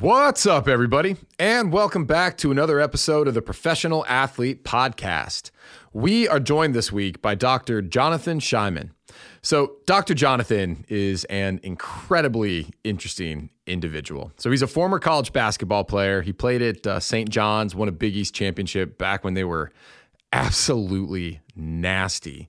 What's up, everybody, and welcome back to another episode of the Professional Athlete Podcast. We are joined this week by Dr. Jonathan Scheiman. So, Dr. Jonathan is an incredibly interesting individual. So, he's a former college basketball player. He played at uh, St. John's, won a Big East championship back when they were absolutely nasty.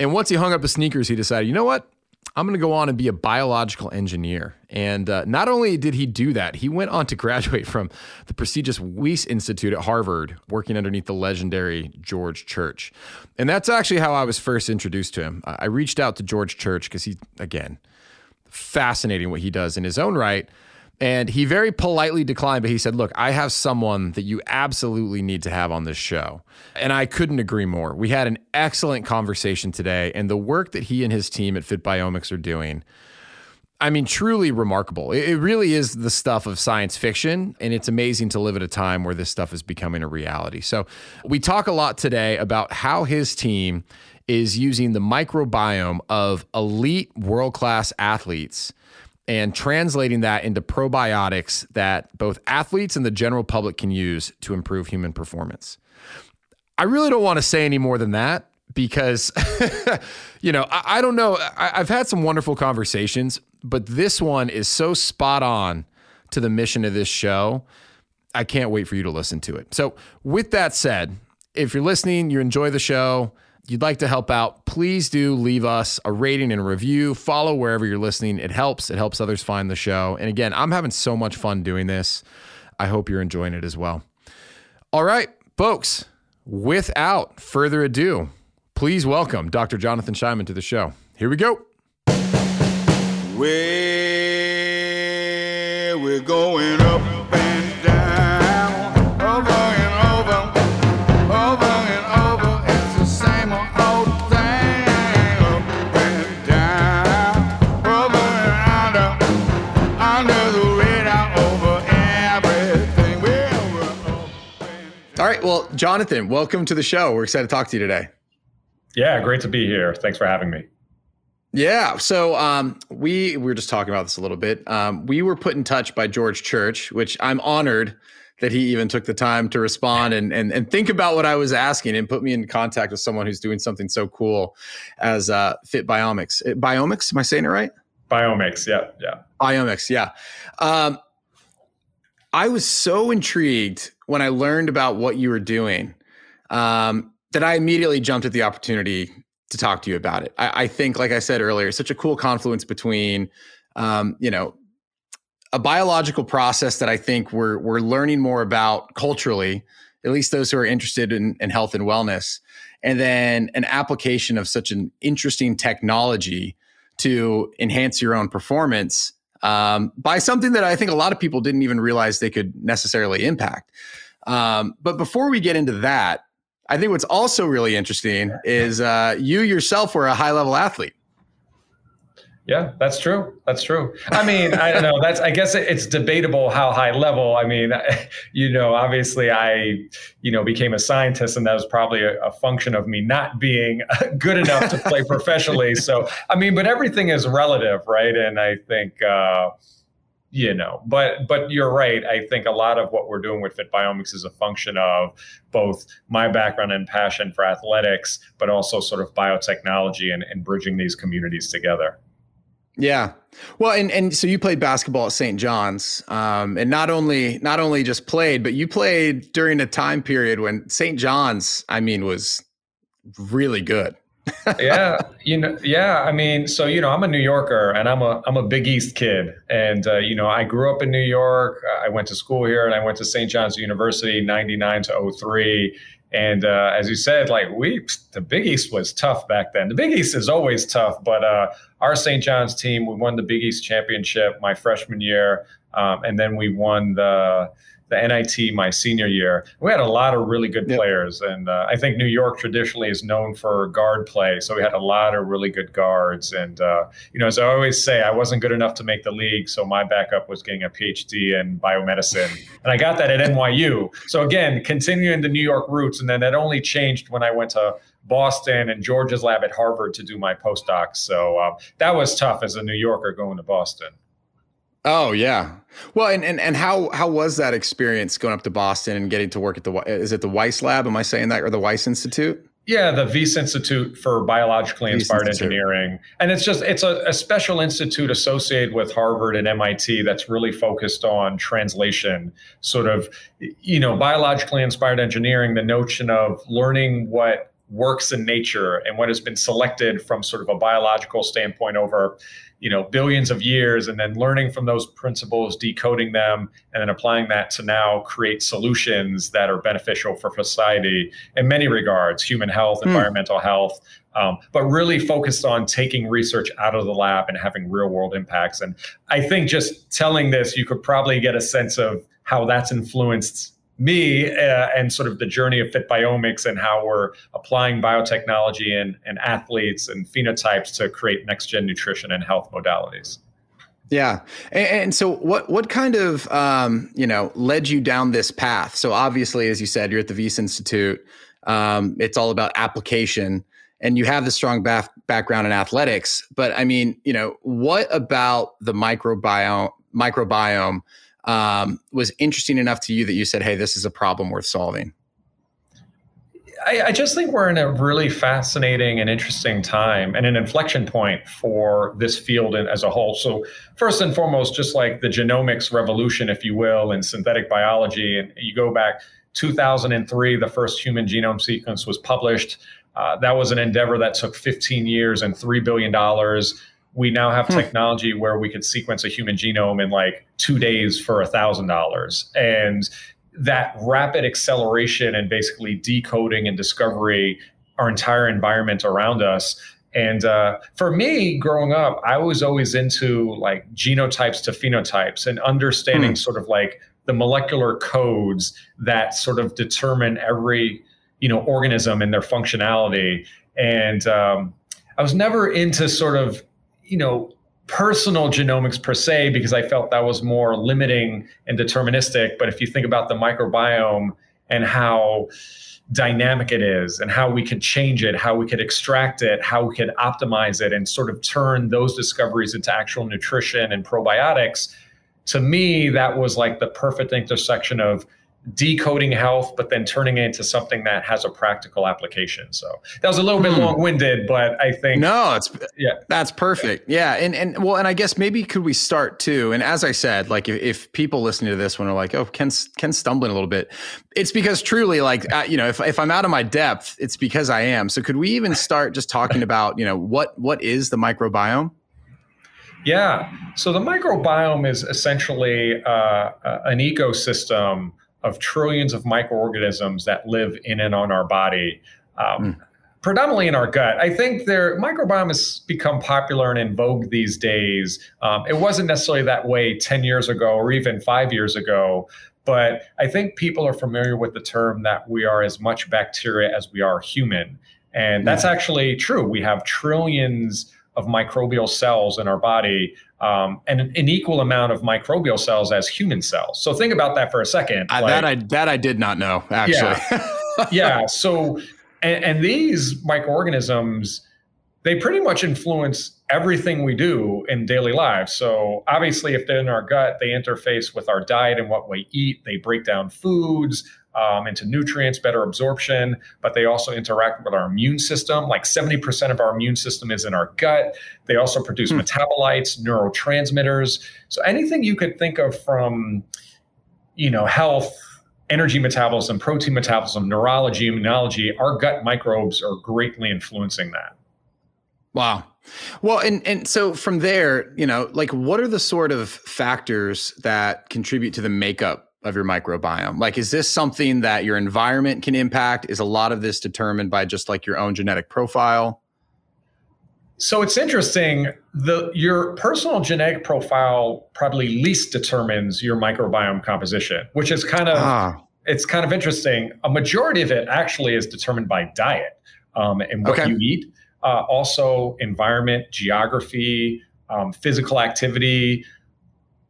And once he hung up the sneakers, he decided, you know what? I'm going to go on and be a biological engineer. And uh, not only did he do that, he went on to graduate from the prestigious Wyss Institute at Harvard, working underneath the legendary George Church. And that's actually how I was first introduced to him. I reached out to George Church because he, again, fascinating what he does in his own right. And he very politely declined, but he said, Look, I have someone that you absolutely need to have on this show. And I couldn't agree more. We had an excellent conversation today, and the work that he and his team at Fit Biomics are doing. I mean, truly remarkable. It really is the stuff of science fiction, and it's amazing to live at a time where this stuff is becoming a reality. So, we talk a lot today about how his team is using the microbiome of elite world class athletes and translating that into probiotics that both athletes and the general public can use to improve human performance. I really don't want to say any more than that because, you know, I, I don't know. I, I've had some wonderful conversations, but this one is so spot on to the mission of this show. I can't wait for you to listen to it. So, with that said, if you're listening, you enjoy the show, you'd like to help out, please do leave us a rating and review. Follow wherever you're listening. It helps. It helps others find the show. And again, I'm having so much fun doing this. I hope you're enjoying it as well. All right, folks, without further ado, please welcome Dr. Jonathan Scheiman to the show. Here we go. Where we're going well, Jonathan, welcome to the show. We're excited to talk to you today. Yeah, great to be here. Thanks for having me. Yeah. So um, we, we were just talking about this a little bit. Um, we were put in touch by George Church, which I'm honored that he even took the time to respond and, and, and think about what I was asking and put me in contact with someone who's doing something so cool as uh, Fit Biomics. Uh, Biomics, am I saying it right? Biomics, yeah, yeah. Biomics, yeah. Um, I was so intrigued when I learned about what you were doing um, that I immediately jumped at the opportunity to talk to you about it. I, I think, like I said earlier, such a cool confluence between, um, you know, a biological process that I think we're we're learning more about culturally, at least those who are interested in, in health and wellness, and then an application of such an interesting technology to enhance your own performance um, by something that I think a lot of people didn't even realize they could necessarily impact. Um, but before we get into that, I think what's also really interesting is uh, you yourself were a high level athlete. Yeah, that's true. That's true. I mean, I don't know. That's I guess it's debatable how high level. I mean, you know, obviously I, you know, became a scientist, and that was probably a, a function of me not being good enough to play professionally. So, I mean, but everything is relative, right? And I think. Uh, you know but but you're right i think a lot of what we're doing with fit biomics is a function of both my background and passion for athletics but also sort of biotechnology and, and bridging these communities together yeah. Well, and and so you played basketball at St. John's, um, and not only not only just played, but you played during a time period when St. John's, I mean, was really good. yeah, you know, yeah. I mean, so you know, I'm a New Yorker, and I'm a I'm a Big East kid, and uh, you know, I grew up in New York. I went to school here, and I went to St. John's University, '99 to 03. And uh, as you said, like we, the Big East was tough back then. The Big East is always tough, but uh, our St. John's team, we won the Big East championship my freshman year, um, and then we won the the NIT my senior year. We had a lot of really good yep. players, and uh, I think New York traditionally is known for guard play, so we had a lot of really good guards. And uh, you know, as I always say, I wasn't good enough to make the league, so my backup was getting a PhD in biomedicine, and I got that at NYU. So again, continuing the New York roots, and then that only changed when I went to Boston and George's lab at Harvard to do my postdoc. So uh, that was tough as a New Yorker going to Boston. Oh yeah. Well, and, and and how how was that experience going up to Boston and getting to work at the is it the Weiss Lab? Am I saying that or the Weiss Institute? Yeah, the Wyss Institute for Biologically Inspired Engineering. And it's just it's a, a, special institute associated with Harvard and MIT that's really focused on translation, sort of, you know, biologically inspired engineering, the notion of learning what works in nature and what has been selected from sort of a biological standpoint over you know billions of years and then learning from those principles decoding them and then applying that to now create solutions that are beneficial for society in many regards human health mm. environmental health um, but really focused on taking research out of the lab and having real world impacts and i think just telling this you could probably get a sense of how that's influenced me uh, and sort of the journey of fit biomics and how we're applying biotechnology and, and athletes and phenotypes to create next gen nutrition and health modalities. Yeah. And, and, so what what kind of um, you know led you down this path? So obviously as you said you're at the Wyss institute. Um, it's all about application and you have the strong background in athletics but i mean you know what about the microbiome microbiome um, was interesting enough to you that you said, hey, this is a problem worth solving? I, I, just think we're in a really fascinating and interesting time and an inflection point for this field as a whole. So, first and foremost, just like the genomics revolution, if you will, in synthetic biology, and you go back 2003, the first human genome sequence was published. Uh, that was an endeavor that took 15 years and $3 billion we now have hmm. technology where we could sequence a human genome in like two days for a thousand dollars and that rapid acceleration and basically decoding and discovery our entire environment around us and uh, for me growing up i was always into like genotypes to phenotypes and understanding hmm. sort of like the molecular codes that sort of determine every you know organism and their functionality and um, i was never into sort of you know, personal genomics per se, because I felt that was more limiting and deterministic. But if you think about the microbiome and how dynamic it is and how we could change it, how we could extract it, how we could optimize it, and sort of turn those discoveries into actual nutrition and probiotics, to me, that was like the perfect intersection of decoding health, but then turning it into something that has a practical application. So that was a little bit hmm. long winded, but I think no, it's yeah, that's perfect. Yeah, and and well, and I guess maybe could we start too? And as I said, like if, if people listening to this one are like, oh, Ken's Ken's stumbling a little bit, it's because truly, like uh, you know, if if I'm out of my depth, it's because I am. So could we even start just talking about you know what what is the microbiome? Yeah. So the microbiome is essentially uh, an ecosystem of trillions of microorganisms that live in and on our body. Um, mm. Predominantly in our gut. I think their microbiome has become popular and in vogue these days. Um, it wasn't necessarily that way 10 years ago or even five years ago, but I think people are familiar with the term that we are as much bacteria as we are human. And that's hmm. actually true. We have trillions of microbial cells in our body um, and an, equal amount of microbial cells as human cells. So think about that for a second. Uh, like, that I that I did not know actually. Yeah. yeah so and, and these microorganisms they pretty much influence everything we do in daily lives. So obviously, if they're in our gut, they interface with our diet and what we eat. They break down foods um, into nutrients, better absorption, but they also interact with our immune system. Like 70% of our immune system is in our gut. They also produce hmm. metabolites, neurotransmitters. So anything you could think of from, you know, health, energy metabolism, protein metabolism, neurology, immunology, our gut microbes are greatly influencing that. Wow. Well, and and so from there, you know, like what are the sort of factors that contribute to the makeup of your microbiome? Like, is this something that your environment can impact? Is a lot of this determined by just like your own genetic profile? So it's interesting. The your personal genetic profile probably least determines your microbiome composition, which is kind of ah. it's kind of interesting. A majority of it actually is determined by diet um, and what okay. you eat. Uh, also, environment, geography, um, physical activity,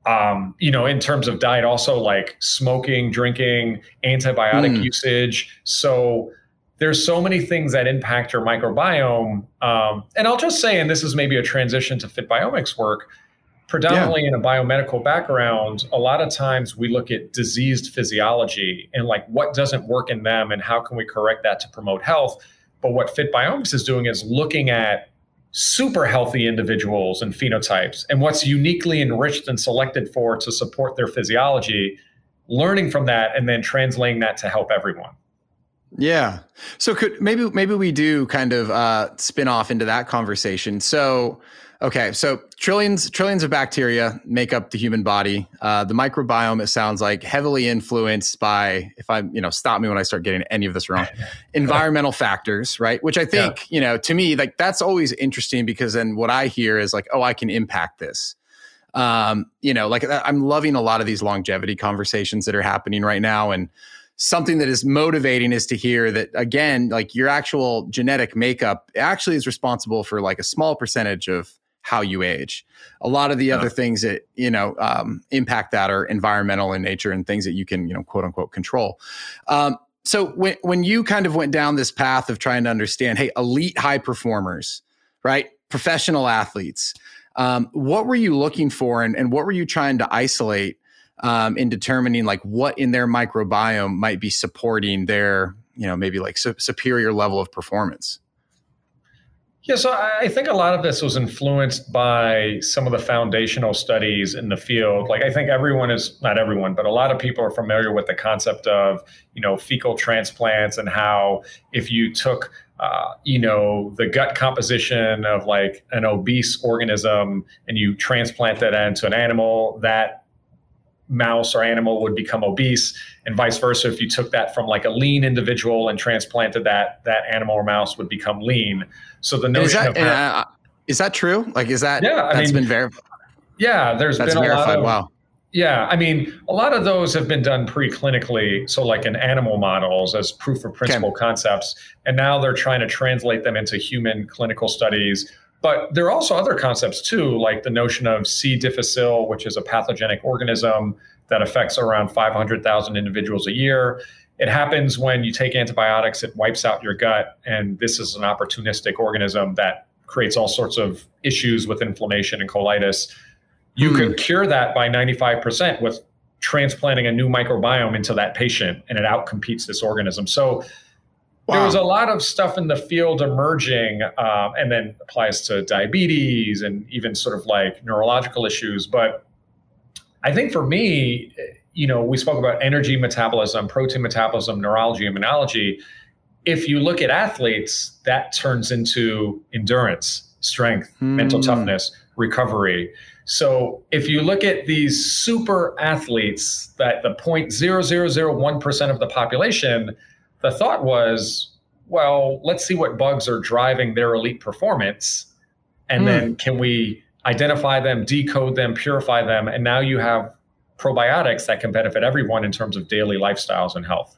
um, you know, in terms of diet, also like smoking, drinking, antibiotic mm. usage. So there's so many things that impact your microbiome. Um, and I'll just say, and this is maybe a transition to Fit Biomics work, predominantly in a biomedical background, a lot of times we look at diseased physiology and like what doesn't work in them and how can we correct that to promote health. But what Fit Biomics is doing is looking at super healthy individuals and phenotypes and what's uniquely enriched and selected for to support their physiology, learning from that and then translating that to help everyone. Yeah. So could maybe maybe we do kind of uh, spin off into that conversation. So okay, so trillions trillions of bacteria make up the human body. Uh, the microbiome, it sounds like, heavily influenced by if I you know stop me when I start getting any of this wrong, environmental factors, right? Which I think yeah. you know to me like that's always interesting because then what I hear is like, oh, I can impact this. Um, you know, like I'm loving a lot of these longevity conversations that are happening right now and something that is motivating is to hear that again like your actual genetic makeup actually is responsible for like a small percentage of how you age. A lot of the yeah. other things that you know um, impact that are environmental in nature and things that you can you know quote unquote control. Um, so when, when you kind of went down this path of trying to understand hey elite high performers right? Professional athletes um, what were you looking for and, and what were you trying to isolate um, in determining like what in their microbiome might be supporting their you know maybe like su- superior level of performance yeah, so I think a lot of this was influenced by some of the foundational studies in the field. Like I think everyone is not everyone, but a lot of people are familiar with the concept of you know fecal transplants and how if you took uh, you know the gut composition of like an obese organism and you transplant that into an animal, that mouse or animal would become obese and vice versa. If you took that from like a lean individual and transplanted that that animal or mouse would become lean. So the notion is that, of uh, is that true? Like is that yeah I that's mean, been verified? yeah there's that's been verified. a lot of, wow. Yeah, I mean, a lot of those have been done preclinically, so like in animal models as proof of principle okay. concepts, and now they're trying to translate them into human clinical studies but there are also other concepts too, like the notion of C. difficile, which is a pathogenic organism that affects around 500,000 individuals a year. It happens when you take antibiotics, it wipes out your gut. And this is an opportunistic organism that creates all sorts of issues with inflammation and colitis. You hmm. can cure that by 95% with transplanting a new microbiome into that patient, and it outcompetes this organism. So Wow. There was a lot of stuff in the field emerging, um, and then applies to diabetes and even sort of like neurological issues. But I think for me, you know, we spoke about energy metabolism, protein metabolism, neurology, immunology. If you look at athletes, that turns into endurance, strength, mm. mental hmm. toughness, recovery. So if you look at these super athletes, that the 0.0001% of the population the thought was, well, let's see what bugs are driving their elite performance. And mm. then can we identify them, decode them, purify them? And now you have probiotics that can benefit everyone in terms of daily lifestyles and health.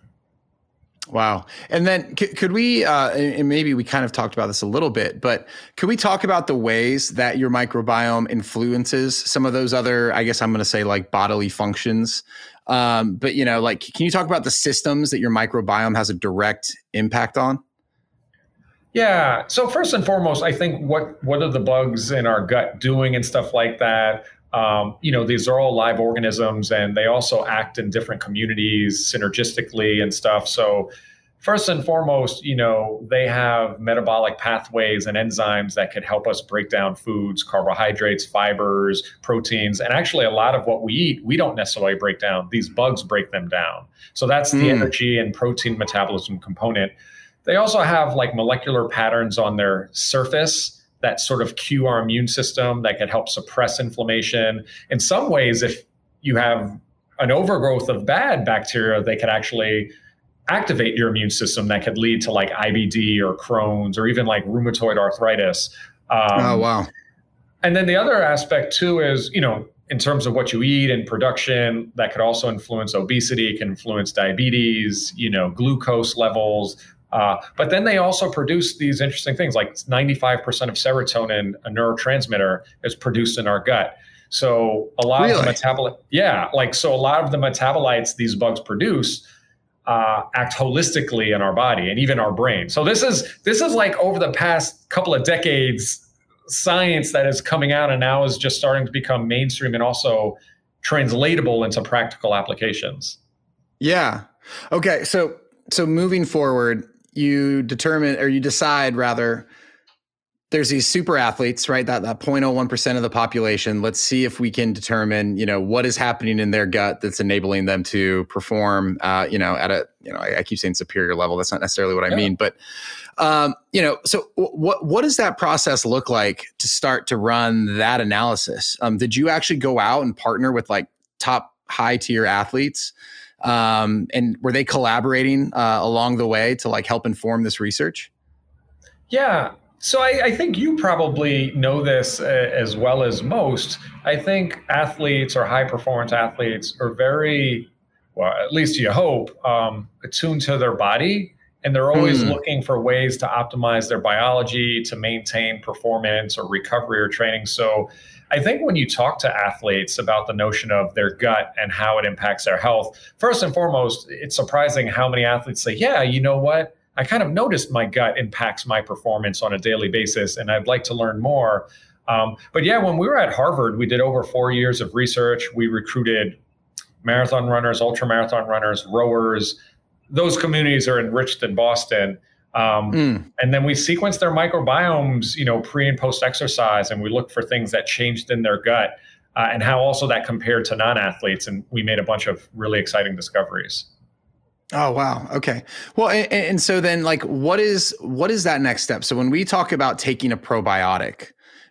Wow. And then c- could we, uh, and maybe we kind of talked about this a little bit, but could we talk about the ways that your microbiome influences some of those other, I guess I'm going to say like bodily functions um, but you know, like, can you talk about the systems that your microbiome has a direct impact on? Yeah. So first and foremost, I think what what are the bugs in our gut doing and stuff like that. Um, you know, these are all live organisms, and they also act in different communities synergistically and stuff. So first and foremost, you know, they have metabolic pathways and enzymes that could help us break down foods, carbohydrates, fibers, proteins. And actually, a lot of what we eat, we don't necessarily break down. These bugs break them down. So that's the mm. energy and protein metabolism component. They also have like molecular patterns on their surface that sort of cue our immune system that can help suppress inflammation. In some ways, if you have an overgrowth of bad bacteria, they could actually activate your immune system that could lead to like IBD or Crohn's or even like rheumatoid arthritis. Um, oh, wow. And then the other aspect too is, you know, in terms of what you eat and production, that could also influence obesity, can influence diabetes, you know, glucose levels. Uh, but then they also produce these interesting things like 95% of serotonin, a neurotransmitter, is produced in our gut. So a lot really? of the metabolite, yeah, like so a lot of the metabolites these bugs produce uh, act holistically in our body and even our brain. So this is this is like over the past couple of decades, science that is coming out and now is just starting to become mainstream and also translatable into practical applications. Yeah. Okay. So so moving forward, you determine or you decide rather there's these super athletes, right? That that 0.01% of the population. Let's see if we can determine, you know, what is happening in their gut that's enabling them to perform, uh, you know, at a, you know, I, I keep saying superior level. That's not necessarily what I Yeah. mean, but, um, you know, so w- what what does that process look like to start to run that analysis? Um, did you actually go out and partner with like top high tier athletes? Um, and were they collaborating uh, along the way to like help inform this research? Yeah. So I, I think you probably know this uh, as well as most. I think athletes or high performance athletes are very, well, at least you hope, um, attuned to their body. And they're always Hmm. looking for ways to optimize their biology to maintain performance or recovery or training. So I think when you talk to athletes about the notion of their gut and how it impacts their health, first and foremost, it's surprising how many athletes say, Yeah, you know what? I kind of noticed my gut impacts my performance on a daily basis, and I'd like to learn more. Um, but yeah, when we were at Harvard, we did over four years of research. We recruited marathon runners, ultra marathon runners, rowers. Those communities are enriched in Boston. Um, Mm. and then we sequenced their microbiomes, you know, pre and post exercise, and we looked for things that changed in their gut uh, and how also that compared to non athletes. And we made a bunch of really exciting discoveries. Oh wow. Okay. Well, and, and so then, like, what is what is that next step? So when we talk about taking a probiotic,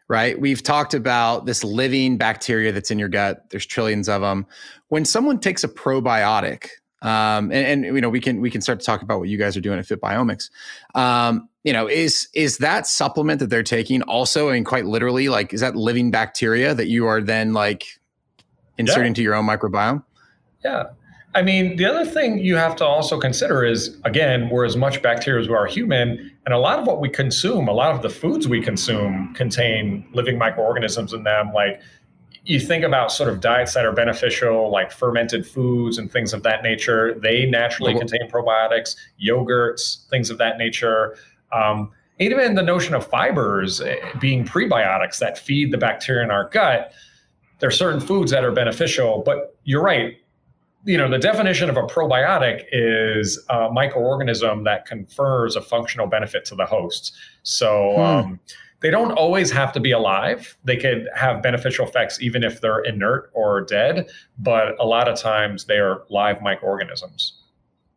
right? We've talked about this living bacteria that's in your gut. There's trillions of them. When someone takes a probiotic, um, and, and you know, we can we can start to talk about what you guys are doing at Fit Biomics. Um, you know, is is that supplement that they're taking also? I mean, quite literally, like, is that living bacteria that you are then like inserting Yeah. into your own microbiome? Yeah. I mean, the other thing you have to also consider is again, we're as much bacteria as we are human. And a lot of what we consume, a lot of the foods we consume contain living microorganisms in them. Like you think about sort of diets that are beneficial, like fermented foods and things of that nature, they naturally Well- contain probiotics, yogurts, things of that nature. Um, even the notion of fibers eh, being prebiotics that feed the bacteria in our gut, there are certain foods that are beneficial. But you're right, you know the definition of a probiotic is a microorganism that confers a functional benefit to the host so Hmm. um, they don't always have to be alive they could have beneficial effects even if they're inert or dead but a lot of times they are live microorganisms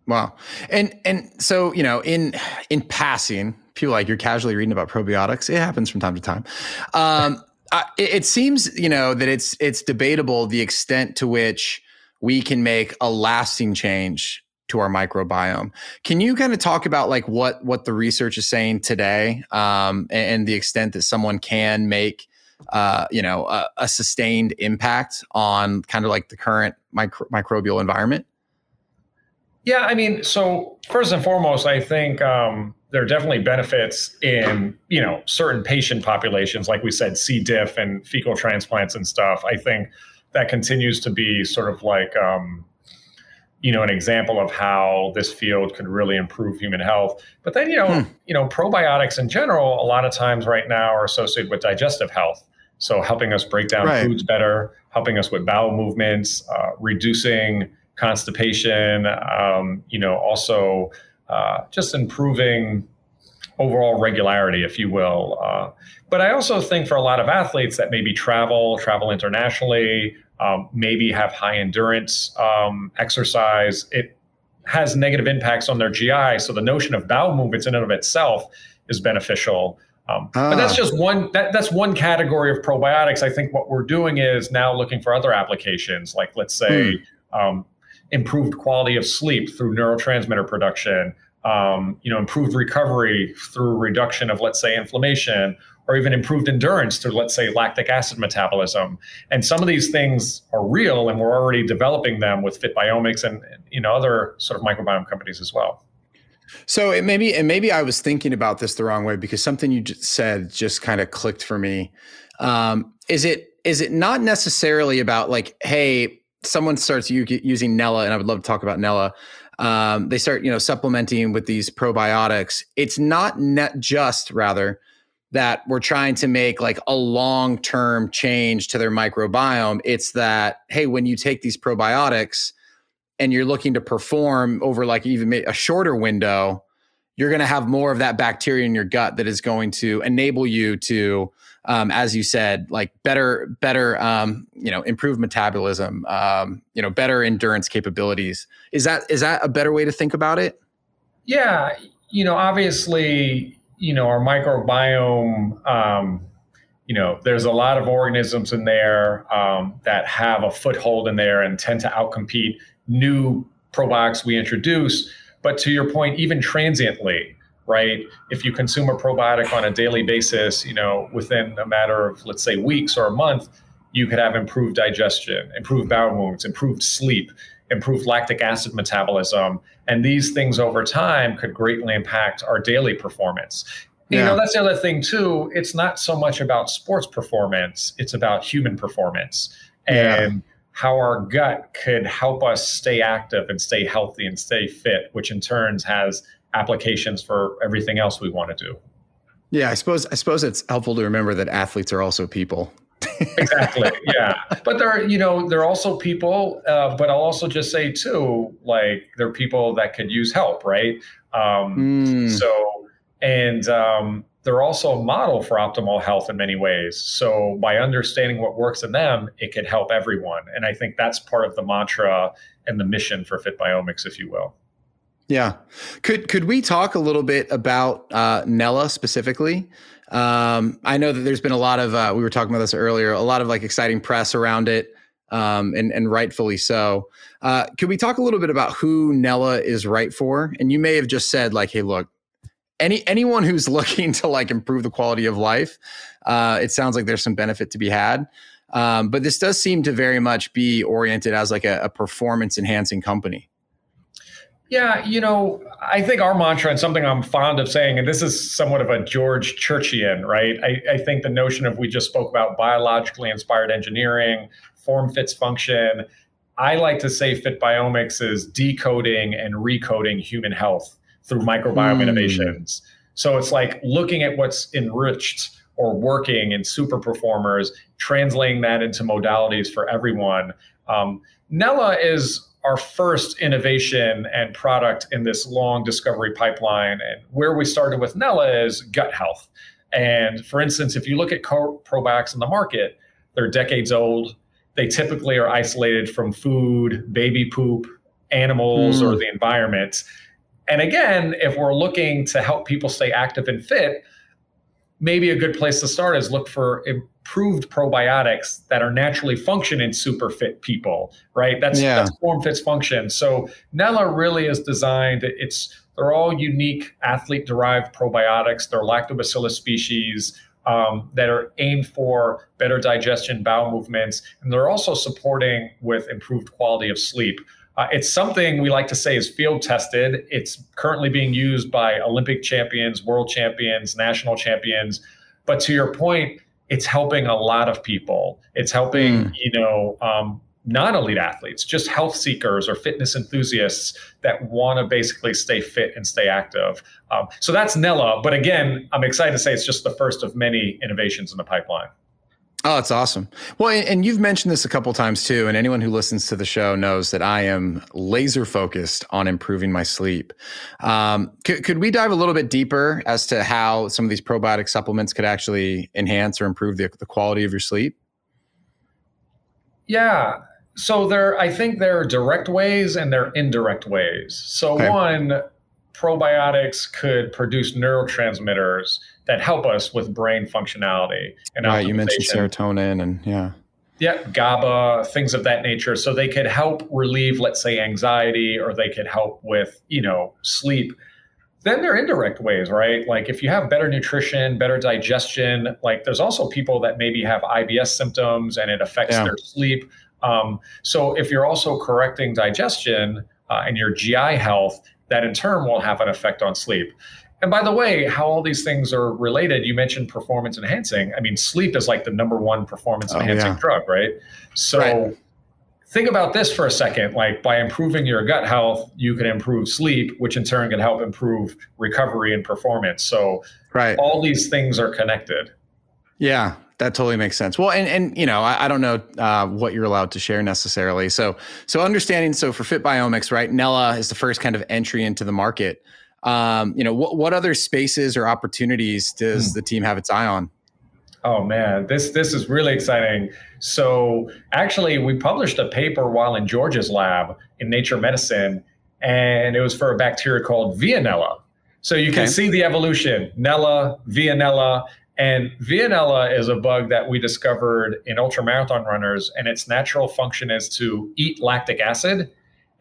Wow. And and so, you know, in in passing, people like you're casually reading about probiotics. It happens from time to time. Um, I, it, it seems, you know, that it's it's debatable the extent to which we can make a lasting change to our microbiome. Can you kind of talk about like what what the research is saying today, um, and, and the extent that someone can make, uh, you know, a, a sustained impact on kind of like the current micro, microbial environment? Yeah, I mean, so first and foremost, I think um, there are definitely benefits in you know certain patient populations, like we said, C. diff and fecal transplants and stuff. I think that continues to be sort of like um, you know an example of how this field could really improve human health. But then you know Hmm. you know probiotics in general, a lot of times right now are associated with digestive health. So helping us break down Right. foods better, helping us with bowel movements, uh, reducing constipation, um, you know, also uh, just improving overall regularity, if you will. Uh, but I also think for a lot of athletes that maybe travel, travel internationally, um, maybe have high endurance um, exercise, it has negative impacts on their GI. So the notion of bowel movements in and of itself is beneficial. Um, But that's Ah. just one. That, that's one category of probiotics. I think what we're doing is now looking for other applications, like let's say um, improved quality of sleep through neurotransmitter production, um, you know, improved recovery through reduction of, let's say, inflammation, or even improved endurance through, let's say, lactic acid metabolism. And some of these things are real, and we're already developing them with FitBiomics and you know other sort of microbiome companies as well. So it maybe and maybe I was thinking about this the wrong way because something you just said just kind of clicked for me. Um, is it is it not necessarily about like, hey, someone starts u- using Nella, and I would love to talk about Nella. Um, they start, you know, supplementing with these probiotics. It's not net just rather that we're trying to make like a long term change to their microbiome. It's that, hey, when you take these probiotics and you're looking to perform over like even a shorter window, you're going to have more of that bacteria in your gut that is going to enable you to, um, as you said, like better, better, um, you know, improve metabolism, um, you know, better endurance capabilities. Is that is that a better way to think about it? Yeah, you know, obviously, you know, our microbiome. Um, you know, there's a lot of organisms in there um, that have a foothold in there and tend to outcompete new probiotics we introduce. But to your point, even transiently, right? If you consume a probiotic on a daily basis, you know, within a matter of, let's say, weeks or a month, you could have improved digestion, improved bowel movements, improved sleep, improved lactic acid metabolism. And these things over time could greatly impact our daily performance. Yeah. You know, that's the other thing too. It's not so much about sports performance, it's about human performance. And yeah. How our gut could help us stay active and stay healthy and stay fit, which in turns has applications for everything else we want to do. Yeah, I suppose I suppose it's helpful to remember that athletes are also people. exactly. Yeah, but there, are, you know, there are also people. Uh, but I'll also just say too, like there are people that could use help, right? Um, mm. So, and um, they're also a model for optimal health in many ways. So, by understanding what works in them, it could help everyone. And I think that's part of the mantra and the mission for Fit Biomics, if you will. Yeah. Could could we talk a little bit about uh, Nella specifically? Um, I know that there's been a lot of uh, we were talking about this earlier, a lot of like exciting press around it, um, and and rightfully so. Uh, could we talk a little bit about who Nella is right for? And you may have just said like, hey, look, any anyone who's looking to like improve the quality of life, uh, it sounds like there's some benefit to be had. Um, but this does seem to very much be oriented as like a, a performance enhancing company. Yeah, you know, I think our mantra and something I'm fond of saying, and this is somewhat of a George Churchian, right? I, I, think the notion of we just spoke about biologically inspired engineering, form fits function. I like to say Fit Biomics is decoding and recoding human health through microbiome mm. innovations. So it's like looking at what's enriched or working in super performers, translating that into modalities for everyone. Um, Nella is our first innovation and product in this long discovery pipeline. And where we started with Nella is gut health. And for instance, if you look at probiotics in the market, they're decades old. They typically are isolated from food, baby poop, animals, mm. or the environment. And again, if we're looking to help people stay active and fit, maybe a good place to start is look for improved probiotics that are naturally function in super fit people, right? That's, yeah. that's form fits function. So Nella really is designed, it's they're all unique athlete derived probiotics. They're lactobacillus species um, that are aimed for better digestion, bowel movements, and they're also supporting with improved quality of sleep. Uh, it's something we like to say is field tested. It's currently being used by Olympic champions, world champions, national champions. But to your point, it's helping a lot of people. It's helping, mm. you know, um, non-elite athletes, just health seekers or fitness enthusiasts that want to basically stay fit and stay active. Um, so that's Nella. But again, I'm excited to say it's just the first of many innovations in the pipeline. Oh, it's awesome. Well, and you've mentioned this a couple times too, and anyone who listens to the show knows that I am laser focused on improving my sleep. Um, could, could we dive a little bit deeper as to how some of these probiotic supplements could actually enhance or improve the, the quality of your sleep? Yeah. So there, I think there are direct ways and there are indirect ways. So okay. one, probiotics could produce neurotransmitters that help us with brain functionality and right, you mentioned serotonin and yeah. Yeah gaba things of that nature. So they could help relieve let's say anxiety or they could help with you know sleep. Then there are indirect ways right? Like if you have better nutrition better digestion like there's also people that maybe have ibs symptoms and it affects yeah. their sleep. Um, so if you're also correcting digestion uh, and your gi health that in turn will have an effect on sleep and by the way, how all these things are related, you mentioned performance enhancing. I mean, sleep is like the number one performance oh, enhancing oh, yeah. drug, right? So right. think about this for a second. Like by improving your gut health, you can improve sleep, which in turn can help improve recovery and performance. So Right. all these things are connected. Yeah, that totally makes sense. Well, and and you know, I, I don't know uh, what you're allowed to share necessarily. So so understanding. So for Fit Biomics, right? Nella is the first kind of entry into the market. Um, you know, what what other spaces or opportunities does the team have its eye on? Oh man, this this is really exciting. So actually, we published a paper while in George's lab in Nature Medicine, and it was for a bacteria called Veillonella. So you can see the evolution: Nella, Veillonella, and Veillonella is a bug that we discovered in ultramarathon runners, and its natural function is to eat lactic acid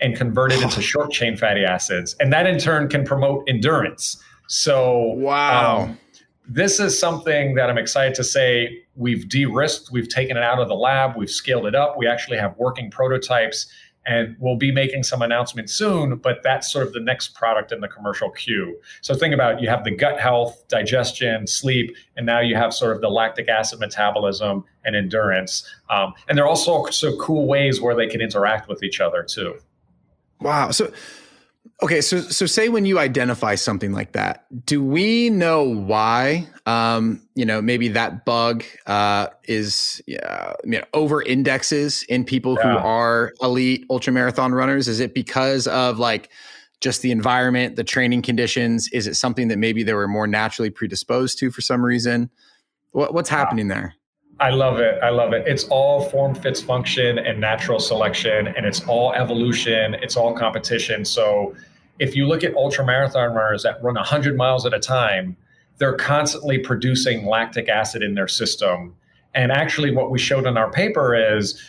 and convert it into short chain fatty acids, and that in turn can promote endurance. So Wow. um, this is something that I'm excited to say we've de-risked, we've taken it out of the lab, we've scaled it up. We actually have working prototypes and we'll be making some announcements soon, but that's sort of the next product in the commercial queue. So think about you have the gut health, digestion, sleep, and now you have sort of the lactic acid metabolism and endurance. Um, and there are also so cool ways where they can interact with each other too. Wow. So okay, so so say when you identify something like that, do we know why um, you know, maybe that bug uh is uh, you know, over indexes in people who are elite ultra marathon runners? Is it because of like just the environment, the training conditions? Is it something that maybe they were more naturally predisposed to for some reason? What, what's happening there? I love it. I love it. It's all form fits function and natural selection, and it's all evolution. It's all competition. So, if you look at ultramarathon runners that run 100 miles at a time, they're constantly producing lactic acid in their system. And actually, what we showed in our paper is,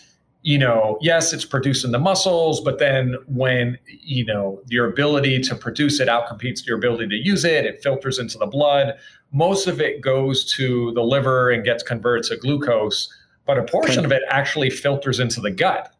you know, yes, it's producing the muscles, but then when, you know, your ability to produce it outcompetes your ability to use it, it filters into the blood most of it goes to the liver and gets converted to glucose, but a portion of it actually filters into the gut.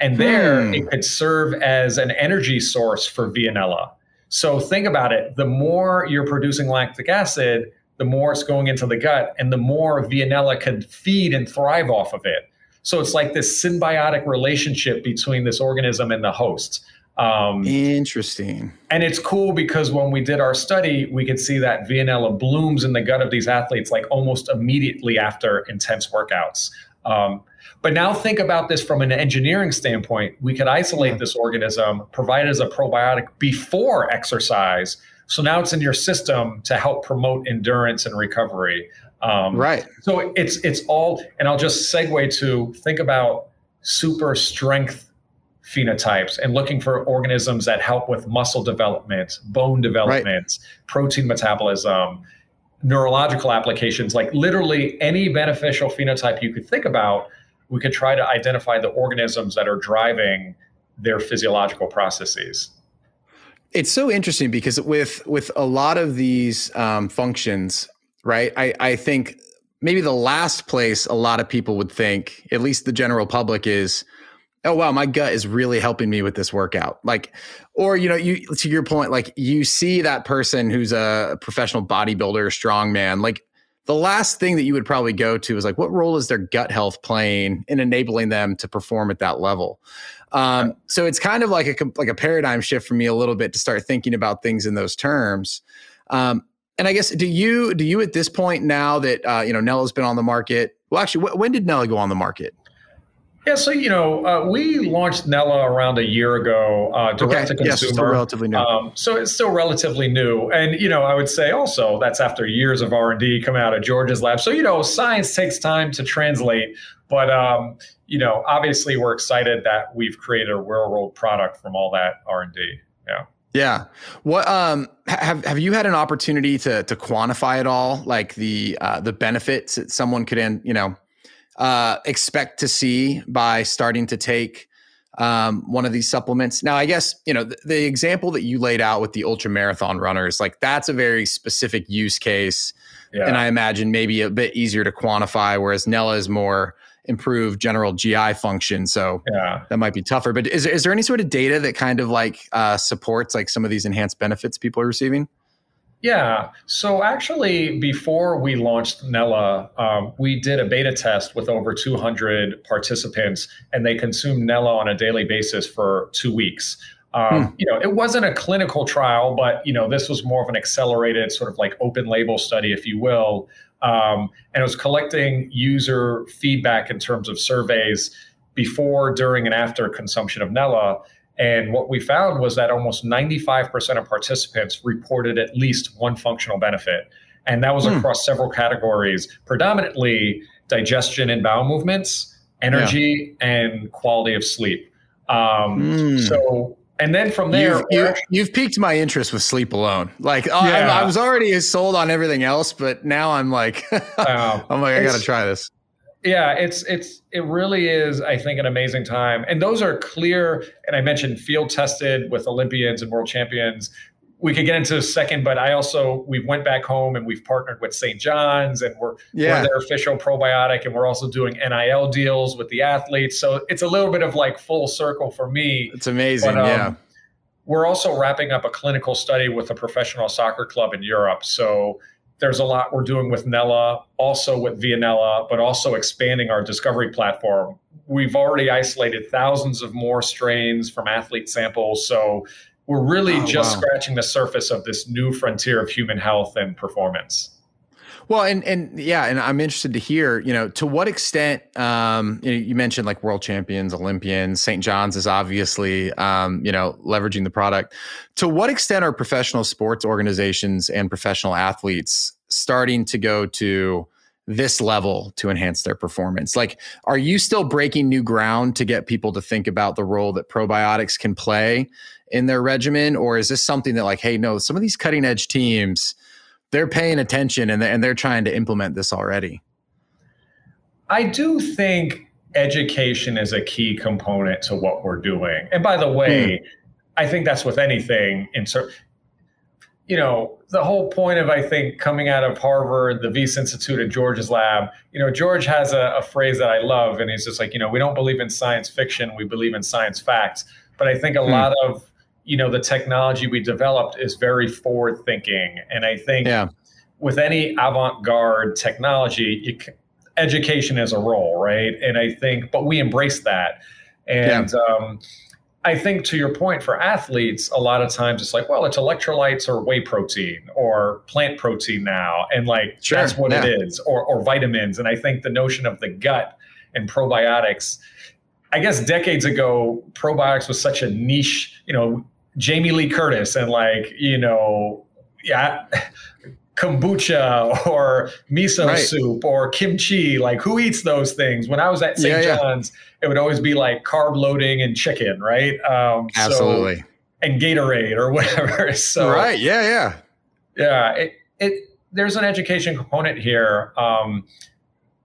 And there Hmm. it could serve as an energy source for Veillonella. So think about it. The more you're producing lactic acid, the more it's going into the gut, and the more Veillonella can feed and thrive off of it. So it's like this symbiotic relationship between this organism and the host. Um, Interesting. and it's cool because when we did our study, we could see that Veillonella blooms in the gut of these athletes like almost immediately after intense workouts. Um, but now think about this from an engineering standpoint. We could isolate Yeah. this organism, provide it as a probiotic before exercise. So now it's in your system to help promote endurance and recovery. Um, Right. so it's it's all, and I'll just segue to think about super strength phenotypes and looking for organisms that help with muscle development, bone development, protein metabolism, neurological applications, like literally any beneficial phenotype you could think about, we could try to identify the organisms that are driving their physiological processes. it's so interesting because with with a lot of these um, functions right I, I think maybe the last place a lot of people would think at least the general public is oh wow my gut is really helping me with this workout like or you know you to your point like you see that person who's a professional bodybuilder strongman like the last thing that you would probably go to is like what role is their gut health playing in enabling them to perform at that level um, so it's kind of like a like a paradigm shift for me a little bit to start thinking about things in those terms. Um, and I guess do you do you at this point now that uh, you know Nella's been on the market? Well, actually, wh- when did Nella go on the market? Yeah, so you know, uh, we launched Nella around a year ago, uh, direct to yes, still consumer. relatively new. Um, so it's still relatively new, and you know, I would say also that's after years of R and D coming out of George's lab. So you know, science takes time to translate, but um, you know, obviously we're excited that we've created a real world product from all that R and D. Yeah. Yeah. What um have have you had an opportunity to to quantify it all, like the uh, the benefits that someone could, in, you know, uh, expect to see by starting to take um, one of these supplements? Now, I guess you know the, the example that you laid out with the ultra marathon runners, like that's a very specific use case, Yeah. and I imagine maybe a bit easier to quantify. Whereas Nella is more improved general GI function, so yeah. that might be tougher. But is, is there any sort of data that kind of like uh, supports like some of these enhanced benefits people are receiving? Yeah. So actually, before we launched Nella, um, we did a beta test with over 200 participants, and they consumed Nella on a daily basis for two weeks. Um, hmm. You know, it wasn't a clinical trial, but you know, this was more of an accelerated sort of like open label study, if you will. Um, and it was collecting user feedback in terms of surveys before, during, and after consumption of Nella. And what we found was that almost 95% of participants reported at least one functional benefit. And that was hmm. across several categories, predominantly digestion and bowel movements, energy, yeah. and quality of sleep. Um, mm. So, and then from there, you've, you, you've, piqued my interest with sleep alone. Like, yeah. I, I, was already sold on everything else, but now I'm like, I'm like, I got to try this yeah it's it's it really is i think an amazing time. And those are clear and i mentioned field tested with olympians and world champions. We could get into a second but i also we went back home and we've partnered with st john's and we're, yeah. we're their official probiotic and we're also doing nil deals with the athletes. So it's a little bit of like full circle for me. It's amazing but, um, yeah. we're also wrapping up a clinical study with a professional soccer club in europe. So there's a lot we're doing with Nella, also with Veillonella, but also expanding our discovery platform. We've already isolated thousands of more strains from athlete samples. So we're really oh, just wow. scratching the surface of this new frontier of human health and performance. Well, and and yeah, and I'm interested to hear, you know, to what extent um, you, know, you mentioned like world champions, Olympians, St. John's is obviously um, you know leveraging the product. To what extent are professional sports organizations and professional athletes starting to go to this level to enhance their performance? Like, are you still breaking new ground to get people to think about the role that probiotics can play in their regimen, or is this something that like, hey, no, some of these cutting edge teams they're paying attention and they're, and they're trying to implement this already. I do think education is a key component to what we're doing. And by the way, mm. I think that's with anything in so you know, the whole point of I think coming out of Harvard, the Wyss Institute and George's lab, you know, George has a, a phrase that I love, and he's just like, you know, we don't believe in science fiction, we believe in science facts. But I think a mm. lot of you know the technology we developed is very forward thinking and i think yeah. with any avant-garde technology you, education is a role right and i think but we embrace that and yeah. um, i think to your point for athletes a lot of times it's like well it's electrolytes or whey protein or plant protein now and like sure. that's what yeah. it is or, or vitamins and i think the notion of the gut and probiotics I guess decades ago, probiotics was such a niche, you know, Jamie Lee Curtis and like, you know, yeah, kombucha or miso right. soup or kimchi. Like, who eats those things? When I was at St. Yeah, John's, yeah. it would always be like carb loading and chicken, right? Um, Absolutely. So, and Gatorade or whatever. So, right. Yeah. Yeah. Yeah. It, it, there's an education component here. Um,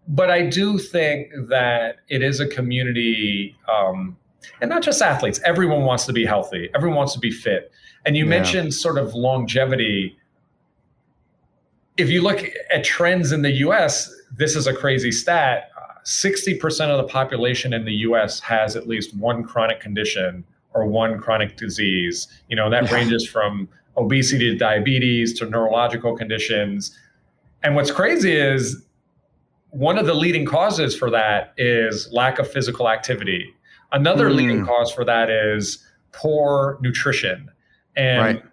but I do think that it is a community um, and not just athletes everyone wants to be healthy everyone wants to be fit. And you yeah. mentioned sort of longevity. If you look at trends in the us this is a crazy stat 60% of the population in the us has at least one chronic condition or one chronic disease. You know that yeah. ranges from obesity to diabetes to neurological conditions. And what's crazy is one of the leading causes for that is lack of physical activity Another mm. leading cause for that is poor nutrition. And right.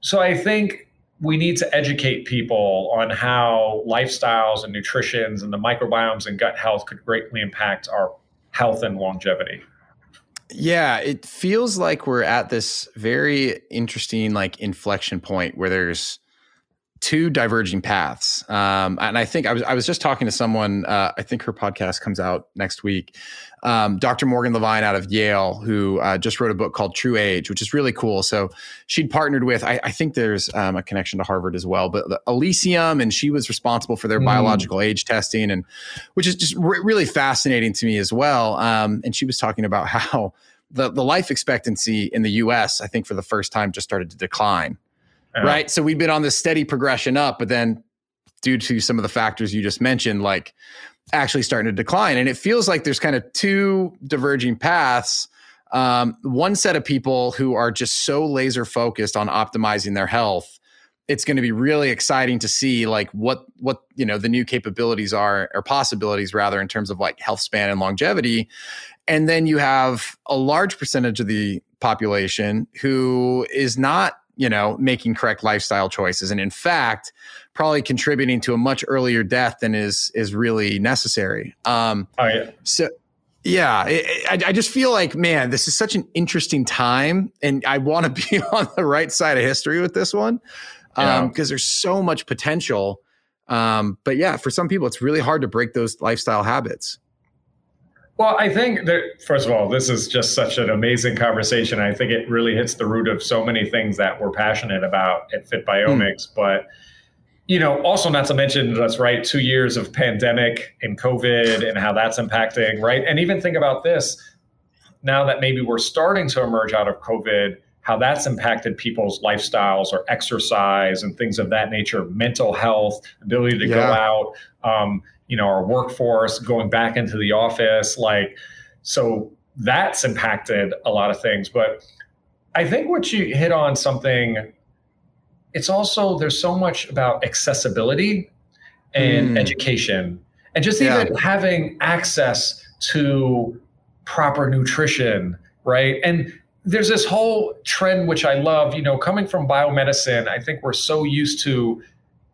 so I think we need to educate people on how lifestyles and nutritions and the microbiomes and gut health could greatly impact our health and longevity. Yeah, it feels like we're at this very interesting like inflection point where there's two diverging paths. Um, and I think I was I was just talking to someone. Uh, I think her podcast comes out next week. Um, Dr. Morgan Levine out of Yale, who uh, just wrote a book called True Age, which is really cool. So she'd partnered with. I, I think there's um, a connection to Harvard as well, but Elysium, and she was responsible for their mm. biological age testing, and which is just re- really fascinating to me as well. Um, and she was talking about how. The, the life expectancy in the US, I think for the first time, just started to decline yeah. right? So we've been on this steady progression up, but then due to some of the factors you just mentioned, like actually starting to decline. And it feels like there's kind of two diverging paths. Um, one set of people who are just so laser focused on optimizing their health it's going to be really exciting to see like what what you know the new capabilities are or possibilities rather in terms of like health span and longevity and then you have a large percentage of the population who is not you know making correct lifestyle choices and in fact probably contributing to a much earlier death than is is really necessary um Oh yeah. so yeah it, I, I just feel like man this is such an interesting time and i want to be on the right side of history with this one Yeah. um because there's so much potential um but yeah for some people it's really hard to break those lifestyle habits Well, I think that first of all, this is just such an amazing conversation. I think it really hits the root of so many things that we're passionate about at Fit Biomics. But you know, also not to mention that's right, two years of pandemic and COVID and how that's impacting, right? And even think about this now that maybe we're starting to emerge out of COVID, how that's impacted people's lifestyles or exercise and things of that nature, mental health, ability to go out, um, you know, our workforce, going back into the office, like so that's impacted a lot of things. But I think what you hit on something, it's also there's so much about accessibility and Mm. education and just Yeah. even having access to proper nutrition, right? And there's this whole trend which I love, you know, coming from biomedicine, I think we're so used to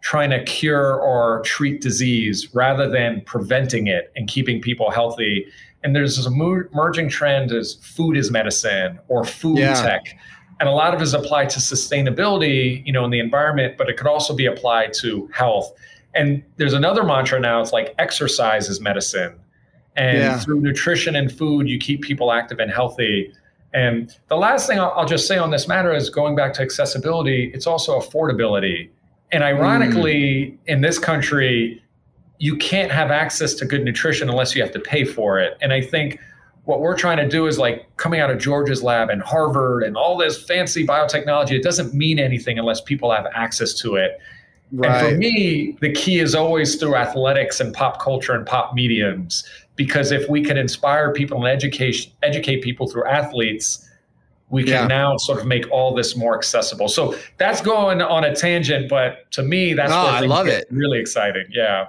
trying to cure or treat disease rather than preventing it and keeping people healthy. And there's this emerging trend as food is medicine or food Yeah. tech. And a lot of it is applied to sustainability, you know, in the environment, but it could also be applied to health. And there's another mantra now, it's like exercise is medicine. And Yeah. through nutrition and food, you keep people active and healthy. And the last thing I'll, I'll just say on this matter is going back to accessibility, it's also affordability. And ironically, hmm. in this country, you can't have access to good nutrition unless you have to pay for it. And I think what we're trying to do is like coming out of George's lab and Harvard and all this fancy biotechnology, it doesn't mean anything unless people have access to it. Right. And for me, the key is always through athletics and pop culture and pop mediums. Because if we can inspire people and educate educate people through athletes, we can Yeah. now sort of make all this more accessible. So that's going on a tangent, but to me, that's where I love it. Really exciting. Yeah.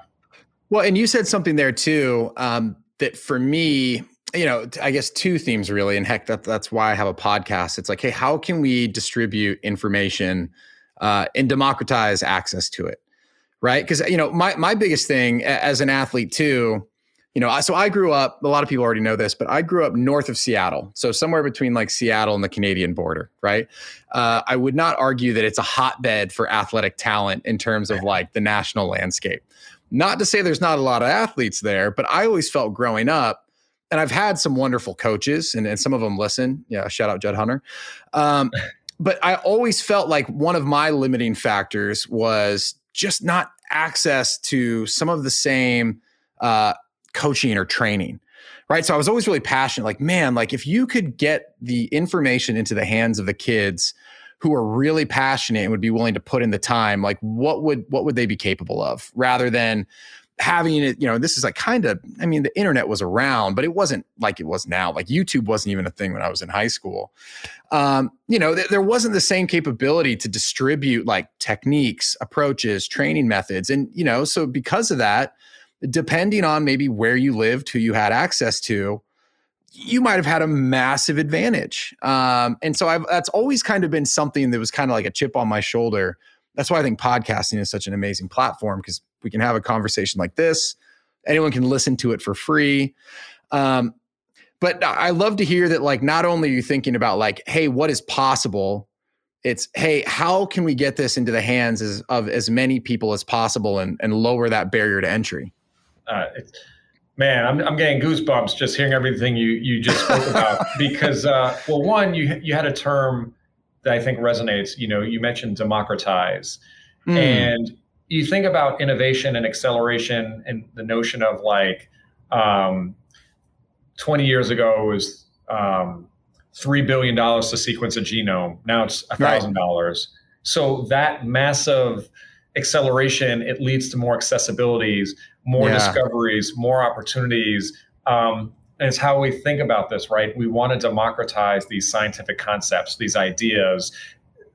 Well, and you said something there too um, that for me, you know, I guess two themes really, and heck, that that's why I have a podcast. It's like, hey, how can we distribute information uh, and democratize access to it, right? Because you know, my my biggest thing as an athlete too, you know, so I grew up. A lot of people already know this, but I grew up north of Seattle, so somewhere between like Seattle and the Canadian border, right? Uh, I would not argue that it's a hotbed for athletic talent in terms of like the national landscape. Not to say there's not a lot of athletes there, but I always felt growing up, and I've had some wonderful coaches, and, and some of them listen. Yeah, shout out Judd Hunter. Um, but I always felt like one of my limiting factors was just not access to some of the same uh, coaching or training. Right. So I was always really passionate, like, man, like if you could get the information into the hands of the kids who are really passionate and would be willing to put in the time, like what would what would they be capable of rather than having it, you know, this is like kind of, I mean, the internet was around, but it wasn't like it was now. Like YouTube wasn't even a thing when I was in high school. Um, you know, th- there wasn't the same capability to distribute like techniques, approaches, training methods. And, you know, so because of that, depending on maybe where you lived, who you had access to, you might have had a massive advantage. Um, and so I've, that's always kind of been something that was kind of like a chip on my shoulder. That's why I think podcasting is such an amazing platform because we can have a conversation like this. Anyone can listen to it for free. Um, but I love to hear that, like, not only are you thinking about, like, hey, what is possible? It's, hey, how can we get this into the hands as, of as many people as possible and, and lower that barrier to entry? Uh, man, I'm, I'm getting goosebumps just hearing everything you you just spoke about because uh, well, one you you had a term that I think resonates. You know, you mentioned democratize, Mm. and you think about innovation and acceleration and the notion of like um, 20 years ago it was um, three billion dollars to sequence a genome. Now it's a thousand dollars. So that massive acceleration it leads to more accessibilities, more Yeah. discoveries, more opportunities. Um, and it's how we think about this, right? We want to democratize these scientific concepts, these ideas.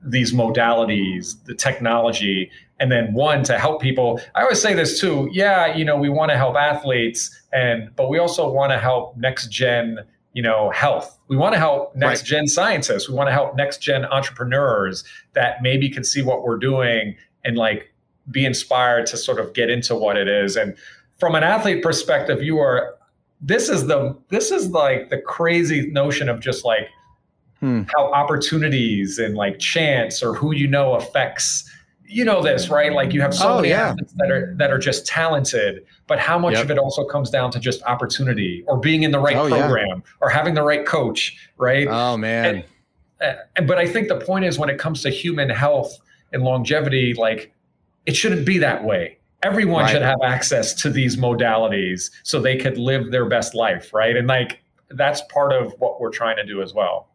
these modalities, the technology, and then one to help people. I always say this too. Yeah, you know, we want to help athletes, and but we also want to help next gen, you know, health. We want to help next Right. gen scientists. We want to help next gen entrepreneurs that maybe can see what we're doing and like be inspired to sort of get into what it is. And from an athlete perspective, you are. This is the this is like the crazy notion of just like Hmm. how opportunities and like chance or who you know affects you know this right like you have so Oh, many yeah. athletes that are that are just talented but how much Yep. of it also comes down to just opportunity or being in the right Oh, yeah. program or having the right coach right Oh man. uh, but I think the point is when it comes to human health and longevity, like it shouldn't be that way. Everyone Right. should have access to these modalities so they could live their best life, right? And like that's part of what we're trying to do as well.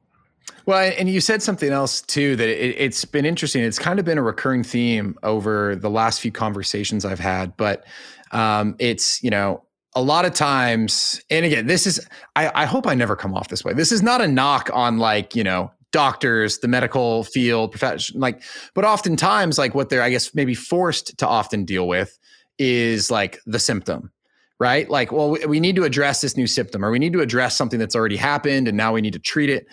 Well, and you said something else too that it, it's been interesting. It's kind of been a recurring theme over the last few conversations I've had, but um, it's you know a lot of times, and again, this is I, I hope I never come off this way. This is not a knock on like you know doctors, the medical field, profession, like, but oftentimes like what they're I guess maybe forced to often deal with is like the symptom right? Like, well, we, need to address this new symptom or we need to address something that's already happened and now we need to treat it.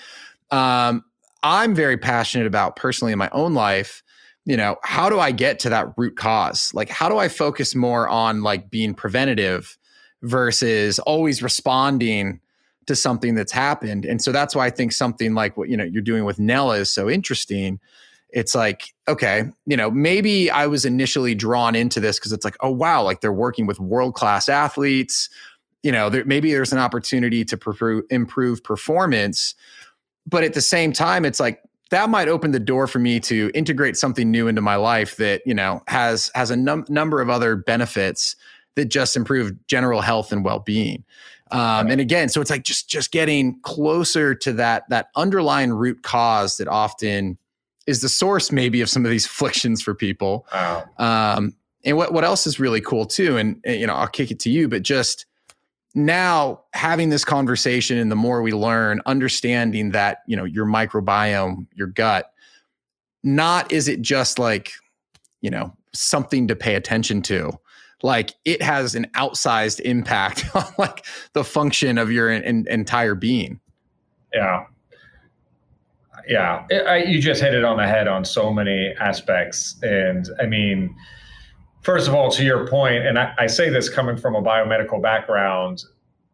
Um, I'm very passionate about personally in my own life, you know, how do I get to that root cause? Like, how do I focus more on like being preventative versus always responding to something that's happened? And so that's why I think something like what, you know, you're doing with Nella is so interesting. It's like okay you know maybe i was initially drawn into this because it's like oh wow like they're working with world class athletes. You know there, maybe there's an opportunity to pr- improve performance. But at the same time it's like that might open the door for me to integrate something new into my life that you know has has a num- number of other benefits that just improve general health and well-being um, and again so it's like just just getting closer to that that underlying root cause that often is the source maybe of some of these afflictions for people. Wow. Um, and what what else is really cool too, and, and, you know I'll kick it to you, but just now having this conversation and the more we learn, understanding that you know your microbiome, your gut, not is it just like you know something to pay attention to. Like it has an outsized impact on like the function of your en- entire being. Yeah. Yeah. It, I, you just hit it on the head on so many aspects. And I mean, first of all, to your point, and I, I say this coming from a biomedical background,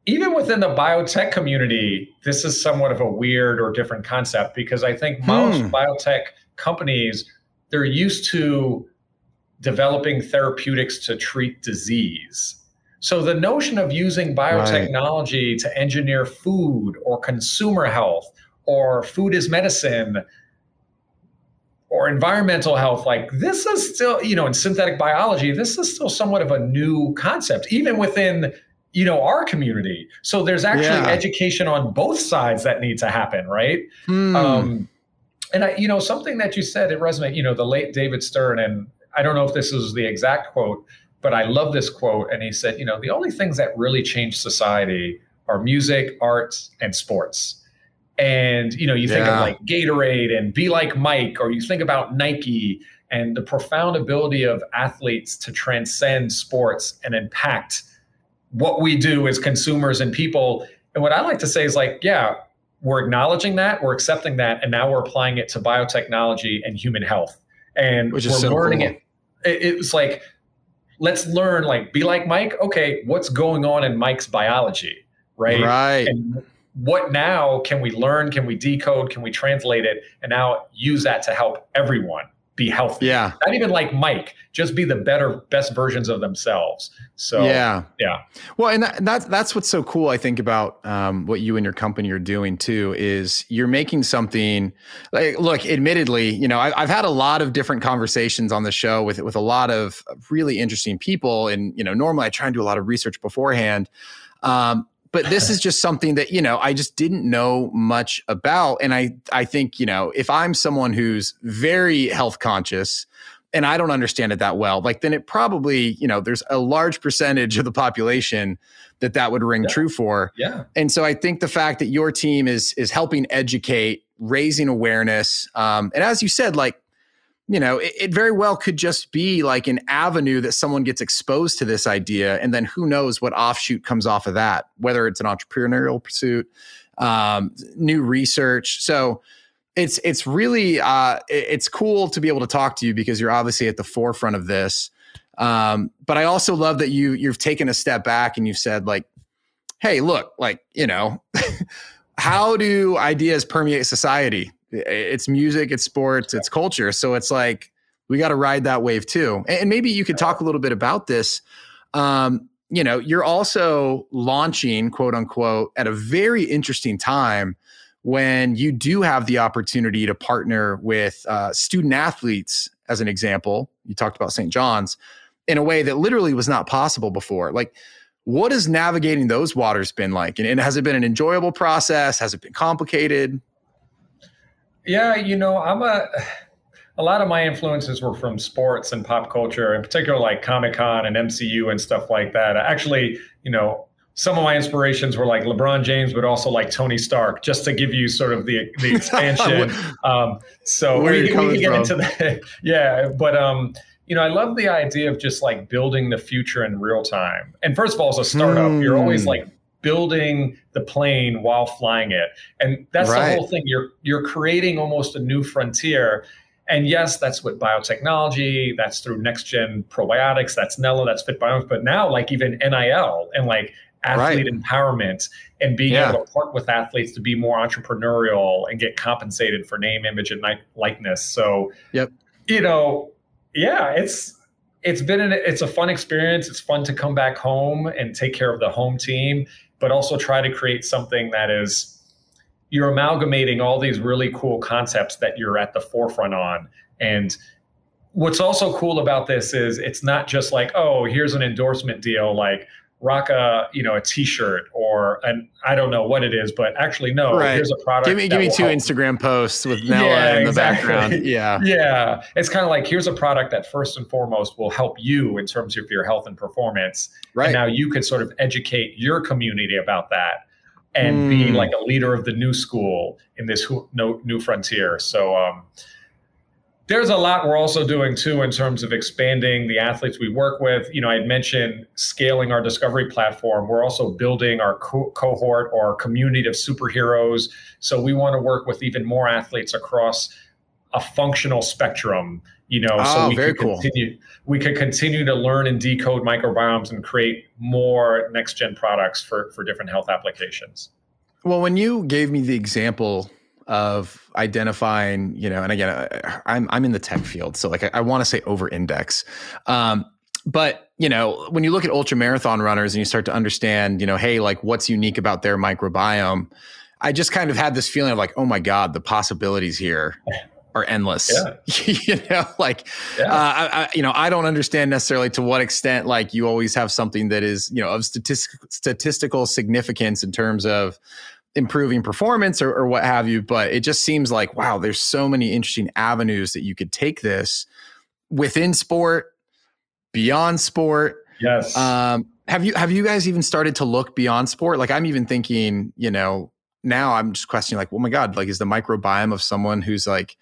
even within the biotech community, this is somewhat of a weird or different concept because I think most Hmm. biotech companies, they're used to developing therapeutics to treat disease. So the notion of using biotechnology to engineer food or consumer health or food is medicine or environmental health like this is still you know in synthetic biology this is still somewhat of a new concept even within you know our community so there's actually Yeah. education on both sides that need to happen right Hmm. um, and I, you know, something that you said it resonated. You know, the late David Stern, and I don't know if this is the exact quote, but I love this quote. And he said, you know, the only things that really change society are music, art, and sports. And you know, you think Yeah. of like Gatorade and Be Like Mike, or you think about Nike and the profound ability of athletes to transcend sports and impact what we do as consumers and people. And what I like to say is like, yeah, we're acknowledging that, we're accepting that, and now we're applying it to biotechnology and human health. And we're so learning cool. it. It. It was like, let's learn, like, be like Mike. Okay, what's going on in Mike's biology, right? right. And what now can we learn? Can we decode? Can we translate it? And now use that to help everyone be healthy. yeah. Not even like Mike, just be the better, best versions of themselves. So yeah. yeah. Well, and that, that's that's what's so cool. I think about um, what you and your company are doing too. Is you're making something. Like, look, admittedly, you know, I, I've had a lot of different conversations on the show with with a lot of really interesting people, and you know, normally I try and do a lot of research beforehand. Um, but this is just something that you know I just didn't know much about, and I I think you know if I'm someone who's very health conscious and I don't understand it that well, like then it probably, you know, there's a large percentage of the population that that would ring Yeah. true for. Yeah. And so I think the fact that your team is is helping educate raising awareness. Um, and as you said, like, you know, it, it, very well could just be like an avenue that someone gets exposed to this idea. And then who knows what offshoot comes off of that, whether it's an entrepreneurial pursuit, um, new research. So it's, it's really, uh, it's cool to be able to talk to you because you're obviously at the forefront of this. Um, but I also love that you, you've taken a step back and you've said like, Hey, look, like, you know, how do ideas permeate society? It's music, it's sports, it's culture. So it's like we got to ride that wave too. And maybe you could talk a little bit about this. Um, you know, you're also launching, quote unquote, at a very interesting time when you do have the opportunity to partner with uh, student athletes, as an example. You talked about St. John's in a way that literally was not possible before. Like, what has navigating those waters been like? And, and has it been an enjoyable process? Has it been complicated? Yeah, you know, I'm a a lot of my influences were from sports and pop culture, in particular like Comic Con and MCU and stuff like that. Actually, you know, some of my inspirations were like LeBron James, but also like Tony Stark, just to give you sort of the the expansion. um, so Where we, you we coming can get from? into that. yeah, but um, you know, I love the idea of just like building the future in real time. And first of all, as a startup, you're always Hmm. like building the plane while flying it. And that's Right. the whole thing. You're you're creating almost a new frontier. And yes, that's with biotechnology, that's through next gen probiotics, that's Nella, that's Fit Biomics, but now like even NIL and like athlete empowerment and being Yeah. able to work with athletes to be more entrepreneurial and get compensated for name, image, and likeness. So, Yep. you know, yeah, it's it's been an, it's a fun experience. It's fun to come back home and take care of the home team, but also try to create something that is you're amalgamating all these really cool concepts that you're at the forefront on. And what's also cool about this is it's not just like, oh, here's an endorsement deal, like rock a you know a t-shirt or an I don't know what it is, but actually no, Right. here's a product. Give me give me two help Instagram posts with Nella Yeah, in the exactly. background. Yeah. yeah, it's kind of like here's a product that first and foremost will help you in terms of your health and performance. Right. And now you can sort of educate your community about that and be Mm. like a leader of the new school in this hu- new frontier. So um, there's a lot we're also doing too in terms of expanding the athletes we work with. You know, I had mentioned scaling our discovery platform. We're also building our co- cohort or community of superheroes. So we want to work with even more athletes across a functional spectrum. You know, Oh, so ah, we very could cool. continue we could continue to learn and decode microbiomes and create more next gen products for for different health applications. Well, when you gave me the example of identifying, you know, and again, I- I'm I'm in the tech field, so like I, I want to say over index, um, but you know, when you look at ultra marathon runners and you start to understand, you know, hey, like what's unique about their microbiome, I just kind of had this feeling of like, oh my god, the possibilities here are endless. you know, like Yeah. uh, I, I, you know, I don't understand necessarily to what extent like you always have something that is, you know, of statistic, statistical significance in terms of improving performance or, or what have you. But it just seems like, wow, there's so many interesting avenues that you could take this within sport, beyond sport. yes. Um, have you have you guys even started to look beyond sport? Like I'm even thinking, you know, now I'm just questioning, like, oh my god, like is the microbiome of someone who's like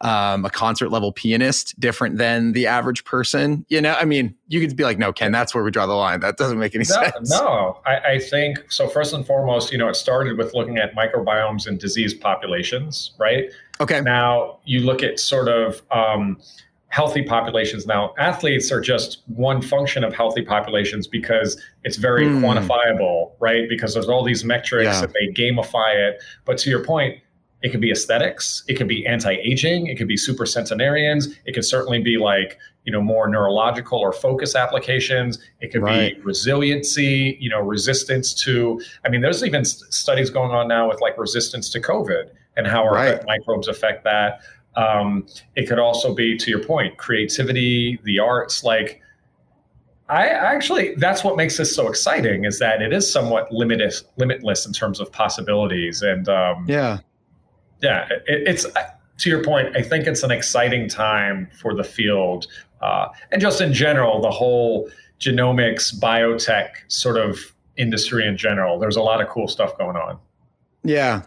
um, a concert level pianist different than the average person? You know, I mean, you could be like, no, Ken, that's where we draw the line. That doesn't make any No, sense. no. I, I think so. First and foremost, you know, it started with looking at microbiomes and disease populations, right? Okay. Now you look at sort of um, healthy populations. Now athletes are just one function of healthy populations because it's very Hmm. quantifiable, right? Because there's all these metrics Yeah. and they gamify it. But to your point, it could be aesthetics, it could be anti-aging, it could be super centenarians, it could certainly be like you know more neurological or focus applications. It could Right. be resiliency, you know, resistance to. I mean, there's even studies going on now with like resistance to COVID and how our Right. microbes affect that. Um, it could also be, to your point, creativity, the arts. Like, I actually, that's what makes this so exciting is that it is somewhat limitless, limitless in terms of possibilities. And um, Yeah. Yeah, it, it's to your point. I think it's an exciting time for the field, uh, and just in general, the whole genomics, biotech sort of industry in general. There's a lot of cool stuff going on. Yeah.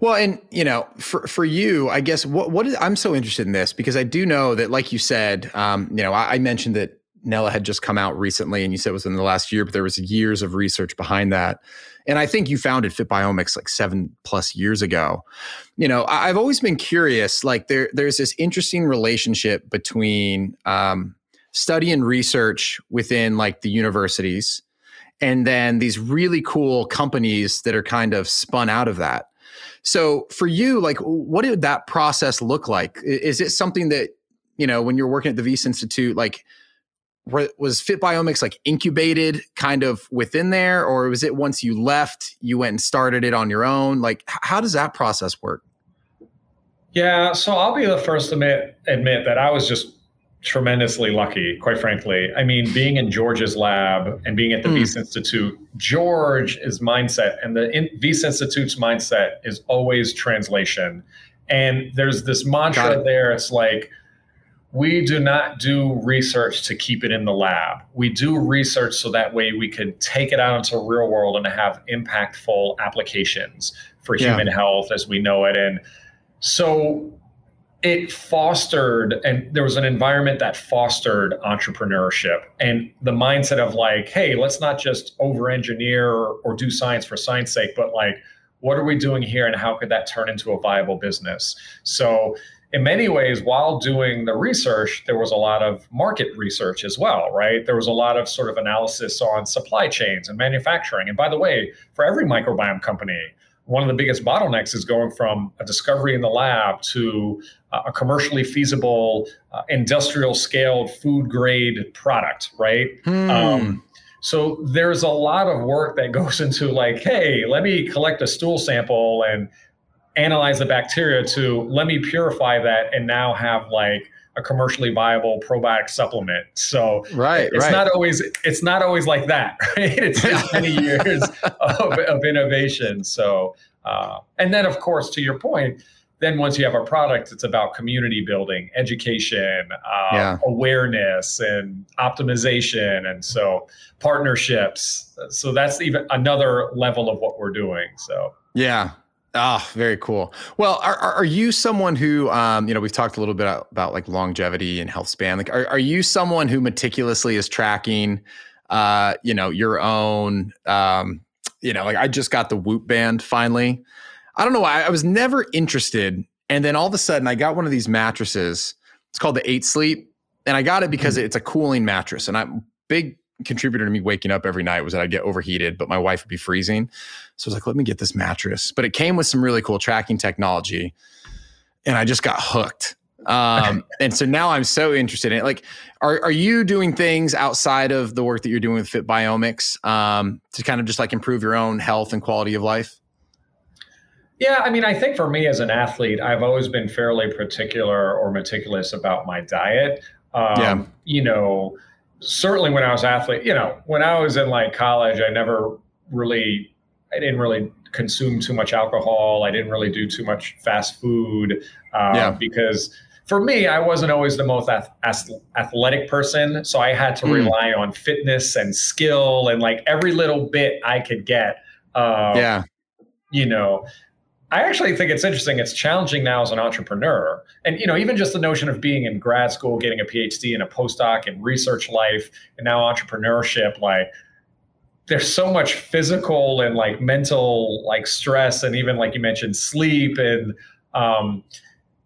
Well, and you know, for for you, I guess what what is, I'm so interested in this because I do know that, like you said, um, you know, I, I mentioned that Nella had just come out recently, and you said it was in the last year, but there was years of research behind that. And I think you founded FitBiomics like seven plus years ago. You know, I, I've always been curious. Like there, there's this interesting relationship between um, study and research within like the universities, and then these really cool companies that are kind of spun out of that. So for you, like, what did that process look like? Is it something that you know when you're working at the Wyss Institute, like? Wa- Was FitBiomics like incubated kind of within there, or was it once you left, you went and started it on your own? Like, how does that process work? Yeah, so I'll be the first to admit, admit that I was just tremendously lucky, quite frankly. I mean, being in George's lab and being at the Mm. Wyss Institute, George's mindset and the in- Institute's mindset is always translation. And there's this mantra there. It's like, we do not do research to keep it in the lab. We do research so that way we can take it out into the real world and have impactful applications for Yeah. human health as we know it. And so it fostered, and there was an environment that fostered entrepreneurship and the mindset of like, hey, let's not just over engineer or, or do science for science sake, but like, what are we doing here and how could that turn into a viable business? So, in many ways, while doing the research, there was a lot of market research as well, right? There was a lot of sort of analysis on supply chains and manufacturing. And by the way, for every microbiome company, one of the biggest bottlenecks is going from a discovery in the lab to uh, a commercially feasible, uh, industrial scaled food grade product, right? Hmm. Um, so there's a lot of work that goes into like, hey, let me collect a stool sample and analyze the bacteria to let me purify that and now have like a commercially viable probiotic supplement. So right, it's right. not always it's not always like that, right? It's, many years of, of innovation. So uh, and then of course to your point, then once you have a product, it's about community building, education, uh, Yeah. awareness, and optimization, and so partnerships. So that's even another level of what we're doing. So Yeah. Ah, very cool. Well, are, are you someone who, um, you know, we've talked a little bit about, about like longevity and health span. Like, are, are you someone who meticulously is tracking, uh, you know, your own, um, you know, like I just got the Whoop band finally. I don't know why I was never interested, and then all of a sudden I got one of these mattresses. It's called the Eight Sleep, and I got it because it's a cooling mattress, and I'm big contributor to me waking up every night was that I'd get overheated, but my wife would be freezing. So I was like, let me get this mattress. But it came with some really cool tracking technology. And I just got hooked. Um, and so now I'm so interested in it. Like, are, are you doing things outside of the work that you're doing with Fit Biomics um, to kind of just like improve your own health and quality of life? Yeah, I mean, I think for me as an athlete, I've always been fairly particular or meticulous about my diet. Um, Yeah. You know, certainly when I was athlete, you know, when I was in like college, I never really, I didn't really consume too much alcohol. I didn't really do too much fast food uh, Yeah. because for me, I wasn't always the most ath- ath- athletic person. So I had to Hmm. rely on fitness and skill and like every little bit I could get. Uh, yeah. you know i actually think it's interesting it's challenging now as an entrepreneur and you know even just the notion of being in grad school getting a phd and a postdoc and research life and now entrepreneurship like there's so much physical and like mental like stress and even like you mentioned sleep and um,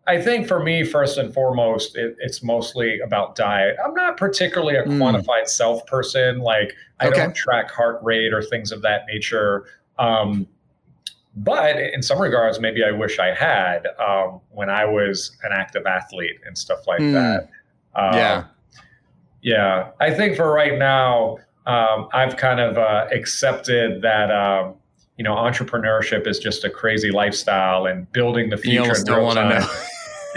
i think for me first and foremost it, it's mostly about diet i'm not particularly a Mm. quantified self person like i Okay. don't track heart rate or things of that nature um, but in some regards, maybe I wish I had um, when I was an active athlete and stuff like Mm. that. Um, Yeah. yeah. I think for right now, um, I've kind of uh, accepted that um, you know entrepreneurship is just a crazy lifestyle, and building the You future. almost don't want to know.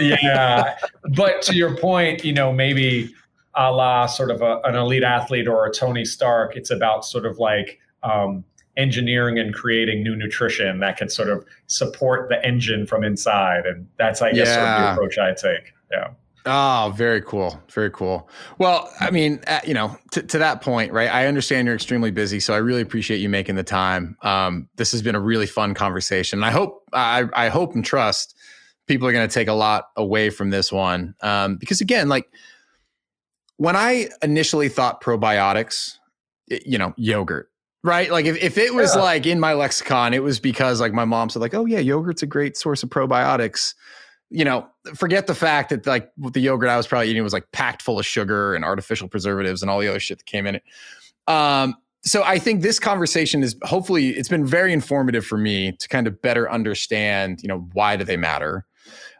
yeah, but to your point, you know, maybe a la sort of a, an elite athlete or a Tony Stark, it's about sort of like um, engineering and creating new nutrition that can sort of support the engine from inside, and that's I guess sort of the approach I take. Yeah. Oh, very cool. Very cool. Well, I mean, uh, you know, to, to that point, right? I understand you're extremely busy, so I really appreciate you making the time. Um, this has been a really fun conversation. I hope, I, I hope and trust people are going to take a lot away from this one. Um, because again, like when I initially thought probiotics, it- you know, yogurt, right? Like if, if it was Yeah. like in my lexicon, it was because like my mom said like, oh yeah, yogurt's a great source of probiotics. You know, forget the fact that like the yogurt I was probably eating was like packed full of sugar and artificial preservatives and all the other shit that came in it. Um, so I think this conversation is hopefully it's been very informative for me to kind of better understand, you know, why do they matter?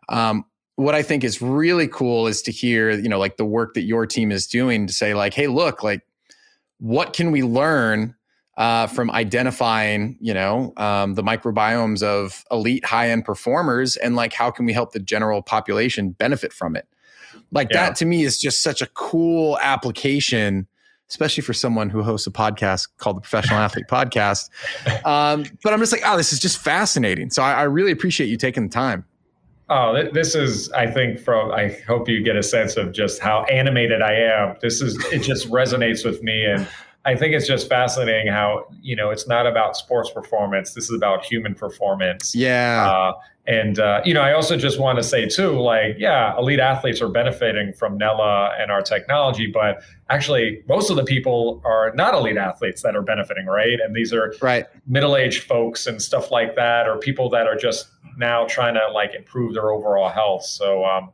Um, what I think is really cool is to hear, you know, like the work that your team is doing to say, like, hey, look, like, what can we learn uh, from identifying, you know, um, the microbiomes of elite high-end performers, and like, how can we help the general population benefit from it? Like Yeah. that to me is just such a cool application, especially for someone who hosts a podcast called the Professional Athlete Podcast. Um, but I'm just like, oh, this is just fascinating. So I, I really appreciate you taking the time. Oh, th- this is, I think, from, I hope you get a sense of just how animated I am. This is, it just resonates with me. And I think it's just fascinating how, you know, it's not about sports performance. This is about human performance. Yeah. Uh, and, uh, you know, I also just want to say, too, like, yeah, elite athletes are benefiting from Nella and our technology, but actually, most of the people are not elite athletes that are benefiting, right? And these are right. middle-aged folks and stuff like that or people that are just now trying to like improve their overall health so um,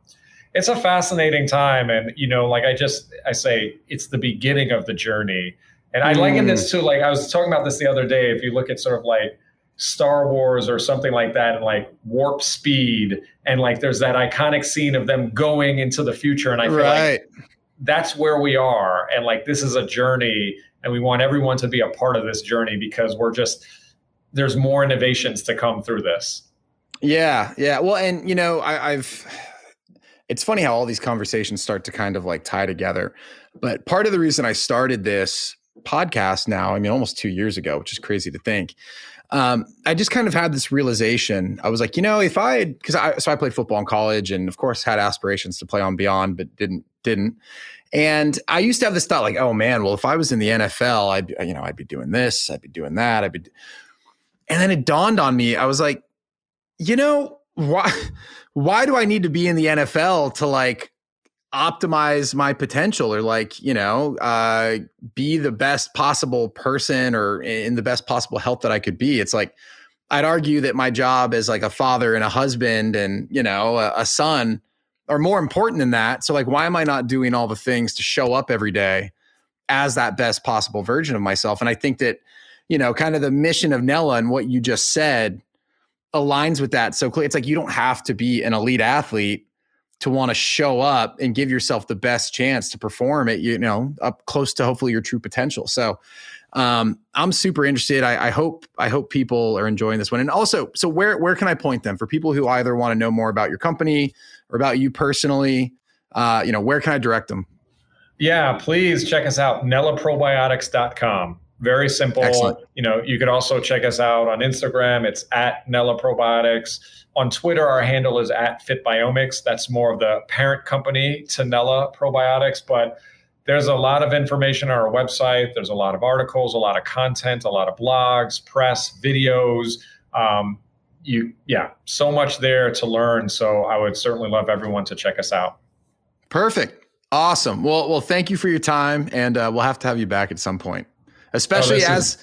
it's a fascinating time and you know like i just i say it's the beginning of the journey and i liken this hmm. to like i was talking about this the other day if you look at sort of like star wars or something like that and like warp speed and like there's that iconic scene of them going into the future and i feel like that's where we are and like this is a journey and we want everyone to be a part of this journey because we're just there's more innovations to come through this Yeah, yeah. Well, and you know, I, I've. It's funny how all these conversations start to kind of like tie together. But part of the reason I started this podcast now, I mean, almost two years ago, which is crazy to think. Um, I just kind of had this realization. I was like, you know, if I because I so I played football in college, and of course had aspirations to play on beyond, but didn't didn't. And I used to have this thought, like, oh man, well, if I was in the NFL, I'd you know, I'd be doing this, i'd be doing that, I'd be. And then it dawned on me. I was like, you know why why do i need to be in the nfl to like optimize my potential or like you know uh be the best possible person or in the best possible health that i could be. It's like i'd argue that my job as like a father and a husband and you know a, a son are more important than that. So like why am i not doing all the things to show up every day as that best possible version of myself? And i think that you know kind of the mission of nella and what you just said aligns with that so. It's like you don't have to be an elite athlete to want to show up and give yourself the best chance to perform at you know up close to hopefully your true potential. So um, I'm super interested. I, I hope I hope people are enjoying this one. And also, so where where can I point them for people who either want to know more about your company or about you personally? Uh, you know, where can I direct them? yeah please check us out nellaprobiotics.com very simple. Excellent. you know you could also check us out on instagram. It's at nella probiotics. On twitter our handle is at fitbiomics. That's more of the parent company to nella probiotics but there's a lot of information on our website. There's a lot of articles a lot of content a lot of blogs press videos. Um, you yeah so much there to learn. So i would certainly love everyone to check us out. Perfect. Awesome. Well, well, thank you for your time, and uh, we'll have to have you back at some point, especially this as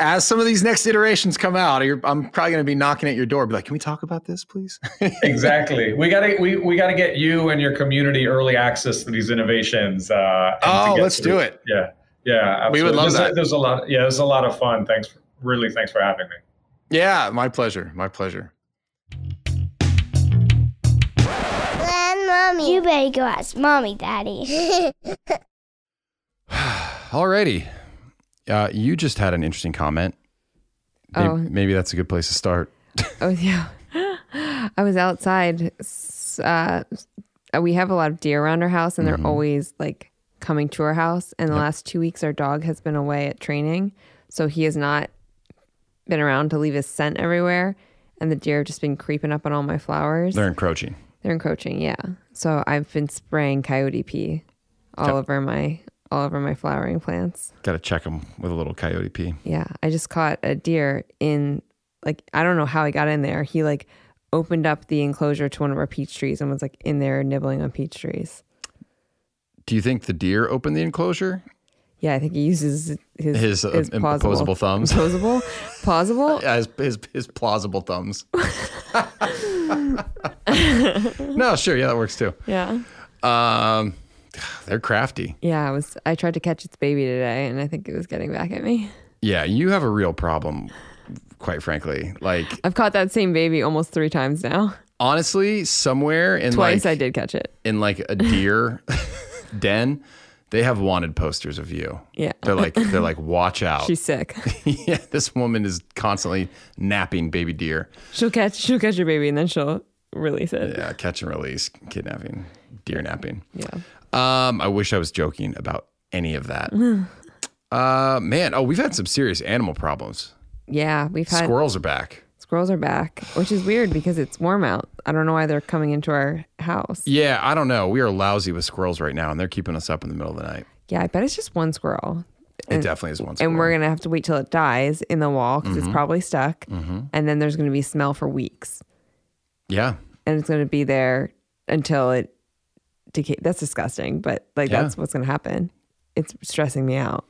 as some of these next iterations come out. You're, I'm probably going to be knocking at your door, be like, "Can we talk about this, please?" exactly. We gotta we, we gotta get you and your community early access to these innovations. Uh, oh, let's to do it. Yeah, yeah. We would love there's A, that. there's a lot. Yeah, there's a lot of fun. Thanks. For, really, thanks for having me. Yeah, my pleasure. My pleasure. And mommy. You better go ask mommy, daddy. Alrighty. Uh, you just had an interesting comment. Maybe, Oh. maybe that's a good place to start. Oh yeah, I was outside. Uh, we have a lot of deer around our house, and they're always like coming to our house. And the last two weeks, our dog has been away at training, so he has not been around to leave his scent everywhere. And the deer have just been creeping up on all my flowers. They're encroaching. They're encroaching, yeah. So I've been spraying coyote pee all Okay. over my all over my flowering plants. Got to check them with a little coyote pee. Yeah, I just caught a deer in like I don't know how he got in there. He like opened up the enclosure to one of our peach trees and was like in there nibbling on peach trees. Do you think the deer opened the enclosure? Yeah, I think he uses his His, uh, plausible- opposable thumbs. Plausible, plausible. Yeah, his, his, his plausible thumbs. no, sure. Yeah, that works too. Yeah, Um, they're crafty. yeah. I was. I tried to catch its baby today, and I think it was getting back at me. Yeah, you have a real problem, quite frankly. Like, I've caught that same baby almost three times now. honestly, somewhere in Twice like I did catch it. in like a deer den, they have wanted posters of you. Yeah. They're like they're like watch out. She's sick. yeah, this woman is constantly napping baby deer. she'll catch. She'll catch your baby, and then she'll release it. Yeah, catch and release, kidnapping, deer napping. Yeah. Um, I wish I was joking about any of that. uh, man, oh, we've had some serious animal problems. Yeah, we've had Squirrels are back. squirrels are back, which is weird because it's warm out. I don't know why they're coming into our house. Yeah, I don't know. We are lousy with squirrels right now, and they're keeping us up in the middle of the night. Yeah, I bet it's just one squirrel. It definitely is one. Squirrel. And we're gonna have to wait till it dies in the wall because Mm-hmm. it's probably stuck, and then there's gonna be smell for weeks, yeah, and it's gonna be there until it decay. That's disgusting, but like Yeah. that's what's gonna happen. It's stressing me out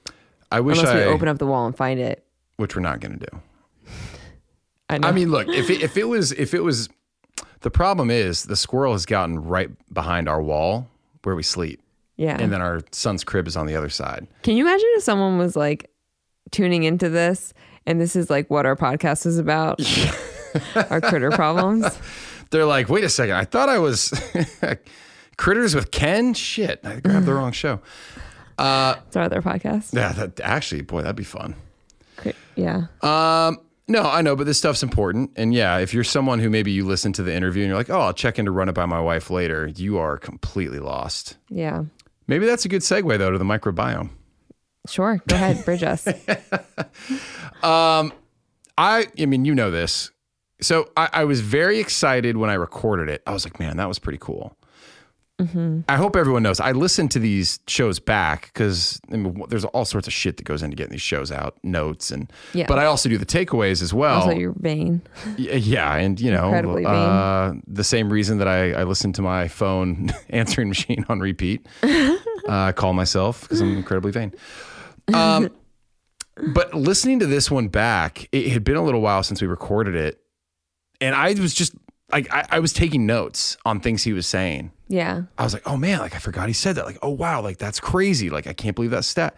I wish unless I. we open up the wall and find it. which we're not going to do. I know. I mean, look, if it, if it was if it was, the problem is the squirrel has gotten right behind our wall where we sleep, yeah. and then our son's crib is on the other side. Can you imagine if someone was like tuning into this and this is like what our podcast is about? our critter problems. They're like, wait a second, I thought I was critters with Ken. Shit, I grabbed the mm. wrong show. Uh, it's our other podcast. Yeah, that actually, boy, that'd be fun. Cri- Yeah. Um, no, I know, but this stuff's important. And yeah, if you're someone who maybe you listen to the interview and you're like, oh, I'll check in to run it by my wife later, you are completely lost. Yeah. Maybe that's a good segue though to the microbiome. Sure. Go ahead. Bridge us. Um, I, I mean, you know this. So I, I was very excited when I recorded it. I was like, man, that was pretty cool. I hope everyone knows. I listen to these shows back because I mean, there's all sorts of shit that goes into getting these shows out, notes and. Yeah. But I also do the takeaways as well. Also, you're vain. Yeah, and you know, uh, the same reason that I, I listen to my phone answering machine on repeat. uh, I call myself because I'm incredibly vain. Um, but listening to this one back, it had been a little while since we recorded it, and I was just like, I, I was taking notes on things he was saying. Yeah. I was like, oh man, like I forgot he said that. Like, oh wow, like that's crazy. Like I can't believe that stat.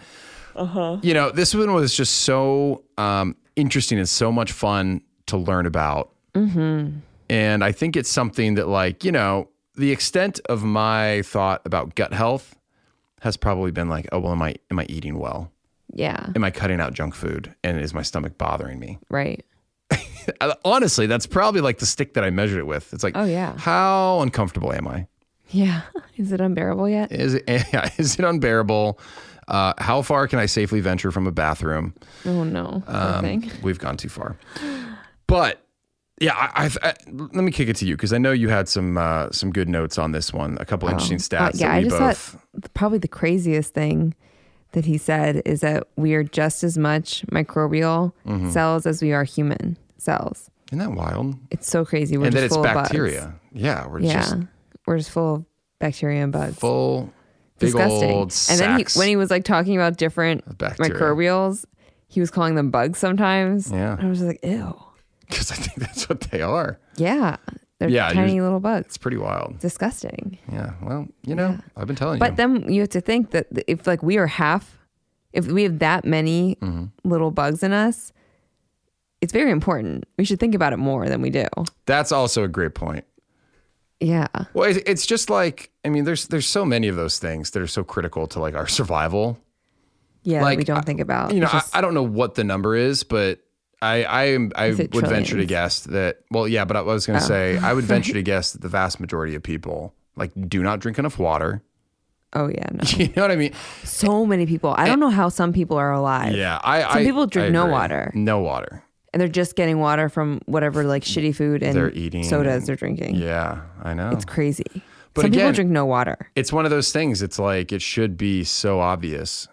Uh-huh. You know, this one was just so um, interesting and so much fun to learn about. And I think it's something that, like, you know, the extent of my thought about gut health has probably been like, oh well, am I am I eating well? Yeah. Am I cutting out junk food? And is my stomach bothering me? Right. Uh, Honestly, that's probably like the stick that I measured it with. It's like, Oh, yeah. how uncomfortable am I? Yeah. Is it unbearable yet? Is it yeah, is it unbearable? Uh, how far can I safely venture from a bathroom? Oh, no. Um, we've gone too far. But yeah, I, I've, I, let me kick it to you because I know you had some uh, some good notes on this one. A couple interesting Uh, stats yeah, that I just both. thought probably the craziest thing that he said is that we are just as much microbial Mm-hmm. cells as we are human cells. Isn't that wild? It's so crazy. We're and just that it's full of bugs. bacteria. Yeah, we're Yeah. just We're just full of bacteria and bugs. full big Disgusting. old and then he, when he was like talking about different bacteria. microbials, he was calling them bugs sometimes. Yeah. I was like, ew. because I think that's what they are. Yeah. They're Yeah, tiny little bugs. It's pretty wild. Disgusting. Yeah. Well, you know, I've been telling But you. But then you have to think that if like we are half, if we have that many Mm-hmm. little bugs in us, it's very important. We should think about it more than we do. That's also a great point. Yeah. Well, it- it's just like I mean, there's there's so many of those things that are so critical to like our survival. Yeah. Like we don't think about. You know, just- I, I don't know what the number is, but I I am I would it venture to guess that. Well, yeah, but I was going to Oh. say I would venture to guess that the vast majority of people like do not drink enough water. oh yeah. No. You know what I mean? so many people. I don't know how some people are alive. Yeah, I. Some I- people drink I no water. No water. and they're just getting water from whatever like shitty food and They're eating sodas and- they're drinking. Yeah, I know. It's crazy. But Some people drink no water. it's one of those things. It's like it should be so obvious.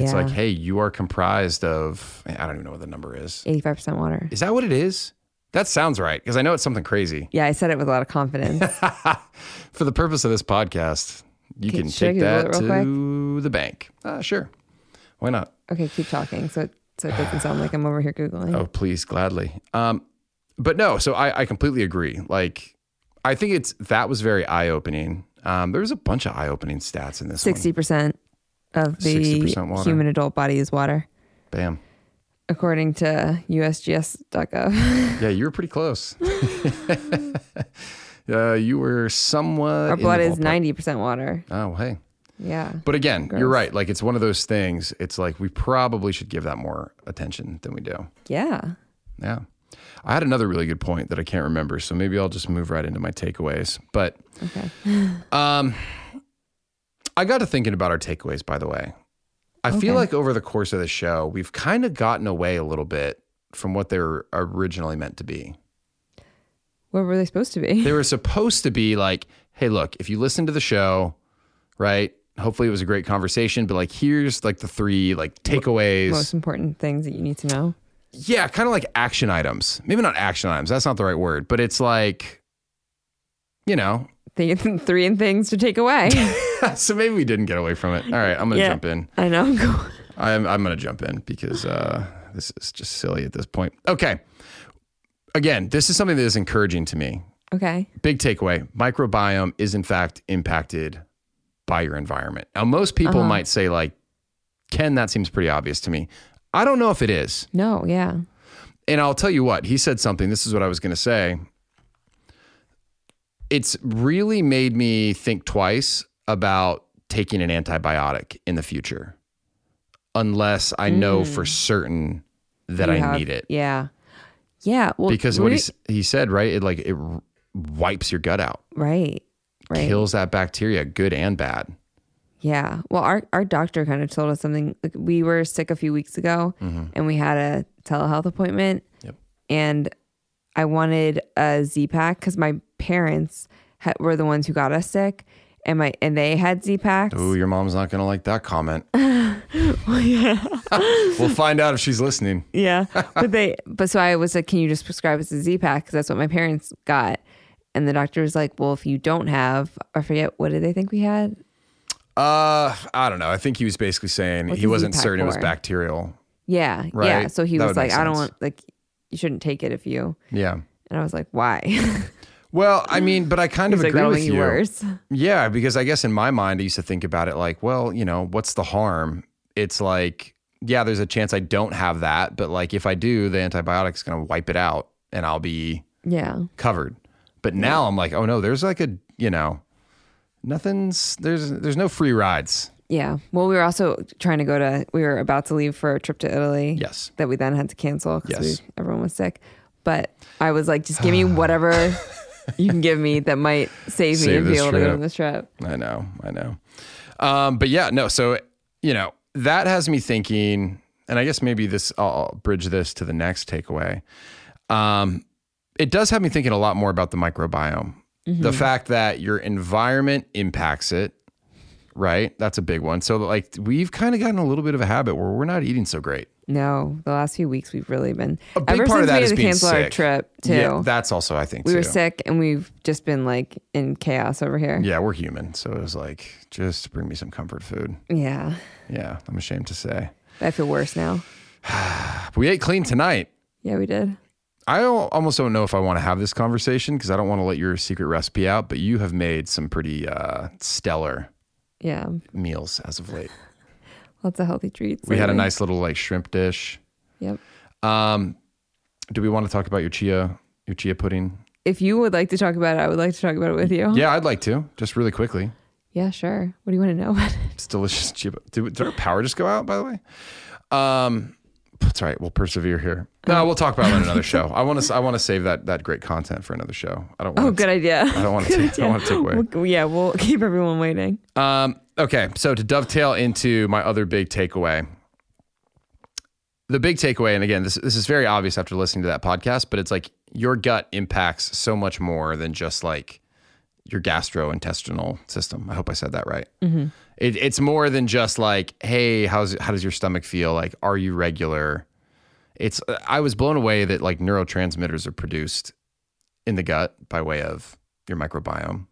It's Yeah. like, hey, you are comprised of I don't even know what the number is. 85% water. Is that what it is? That sounds right because I know it's something crazy. Yeah, I said it with a lot of confidence. For the purpose of this podcast, you Okay, can take that it to the bank. Uh, sure, why not? okay, keep talking so so it doesn't sound like I'm over here googling. Oh, please, gladly. Um, but no, so I, I completely agree. Like, I think it's that was very eye opening. Um, there was a bunch of eye opening stats in this. one. 60% of the human adult body is water, Bam. according to USGS.gov. Yeah, you were pretty close. uh, you were somewhat. Our blood is 90% water. Oh, hey. Yeah. But again, you're right. Like, it's one of those things. It's like we probably should give that more attention than we do. Yeah. Yeah. I had another really good point that I can't remember. So maybe I'll just move right into my takeaways. But Okay. Um, I got to thinking about our takeaways, by the way. I feel like over the course of the show, we've kind of gotten away a little bit from what they were originally meant to be. What were they supposed to be? They were supposed to be like, hey, look, if you listen to the show, right? Hopefully it was a great conversation, but like, here's like the three like takeaways. Most important things that you need to know. yeah, kind of like action items. Maybe not action items. That's not the right word, but it's like, you know, three and things to take away. so maybe we didn't get away from it. All right, I'm going to Yeah. jump in. I know. I'm I'm gonna jump in because uh, this is just silly at this point. Okay. Again, this is something that is encouraging to me. okay. Big takeaway: microbiome is in fact impacted by your environment. Now, most people Uh-huh. might say like, "Ken, that seems pretty obvious to me." I don't know if it is, No. Yeah. and I'll tell you what he said something. This is what I was gonna say. It's really made me think twice about taking an antibiotic in the future, unless I know for certain that Mm. You I have- need it. Yeah. Yeah. Well, because what he, he said, right? It like it wipes your gut out, right. Right. kills that bacteria, good and bad. Yeah. Well, our, our doctor kind of told us something. Like we were sick a few weeks ago and we had a telehealth appointment. Mm-hmm. Yep. And I wanted a Z Pack because my parents ha- were the ones who got us sick. And my and they had Z Packs. Ooh, your mom's not gonna like that comment. Yeah, we'll find out if she's listening. Yeah. but they, but so I was like, can you just prescribe us a Z Pack? Because that's what my parents got. And the doctor was like, well, if you don't have, I forget, what did they think we had? Uh, I don't know. I think he was basically saying What's he wasn't certain it was bacterial. Yeah. Yeah. So he That was like, I don't want, like, you shouldn't take it if you, Yeah. and I was like, why? Well, I mean, but I kind of like, agree with you worse. Yeah, because I guess in my mind, I used to think about it like, well, you know, what's the harm? It's like, yeah, there's a chance I don't have that, but like if I do, the antibiotic's going to wipe it out and I'll be Yeah. covered. But now I'm like, oh no, there's like a, you know, nothing's there's there's no free rides. Yeah. Well, we were also trying to go to, we were about to leave for a trip to Italy. Yes. That we then had to cancel because Yes. everyone was sick. But I was like, just give me whatever you can give me that might save me and be able to go on this trip. I know, I know. Um, but yeah, no. So you know that has me thinking, and I guess maybe this I'll bridge this to the next takeaway. Um, it does have me thinking a lot more about the microbiome, the fact that your environment impacts it. Right, that's a big one. So like we've kind of gotten a little bit of a habit where we're not eating so great. No, the last few weeks we've really been. A big ever part of since that we is had to cancel our sick. trip too. Yeah, that's also I think we too. were sick and we've just been like in chaos over here. Yeah, we're human, so it was like just bring me some comfort food. Yeah. Yeah, I'm ashamed to say. I feel worse now. We ate clean tonight. Yeah, we did. I al- almost don't know if I want to have this conversation because I don't want to let your secret recipe out, but you have made some pretty uh, stellar Yeah. meals as of late. Lots of healthy treats. We had a nice little like shrimp dish. Yep. Um, do we want to talk about your chia, your chia pudding? If you would like to talk about it, I would like to talk about it with you. Yeah, I'd like to. Just really quickly. Yeah, sure. What do you want to know about it? It's delicious chia. Did, did our power just go out? By the way. Um, that's right. We'll persevere here. No, we'll talk about it on another show. I want to. I want to save that that great content for another show. I don't. Want Oh, good idea. I don't want to. Take, I don't want to take away. We'll- yeah, we'll keep everyone waiting. Um, okay, so to dovetail into my other big takeaway, the big takeaway, and again, this this is very obvious after listening to that podcast, but it's like your gut impacts so much more than just like your gastrointestinal system. I hope I said that right. It, it's more than just like, hey, how's how does your stomach feel? Like, are you regular? It's I was blown away that like neurotransmitters are produced in the gut by way of your microbiome.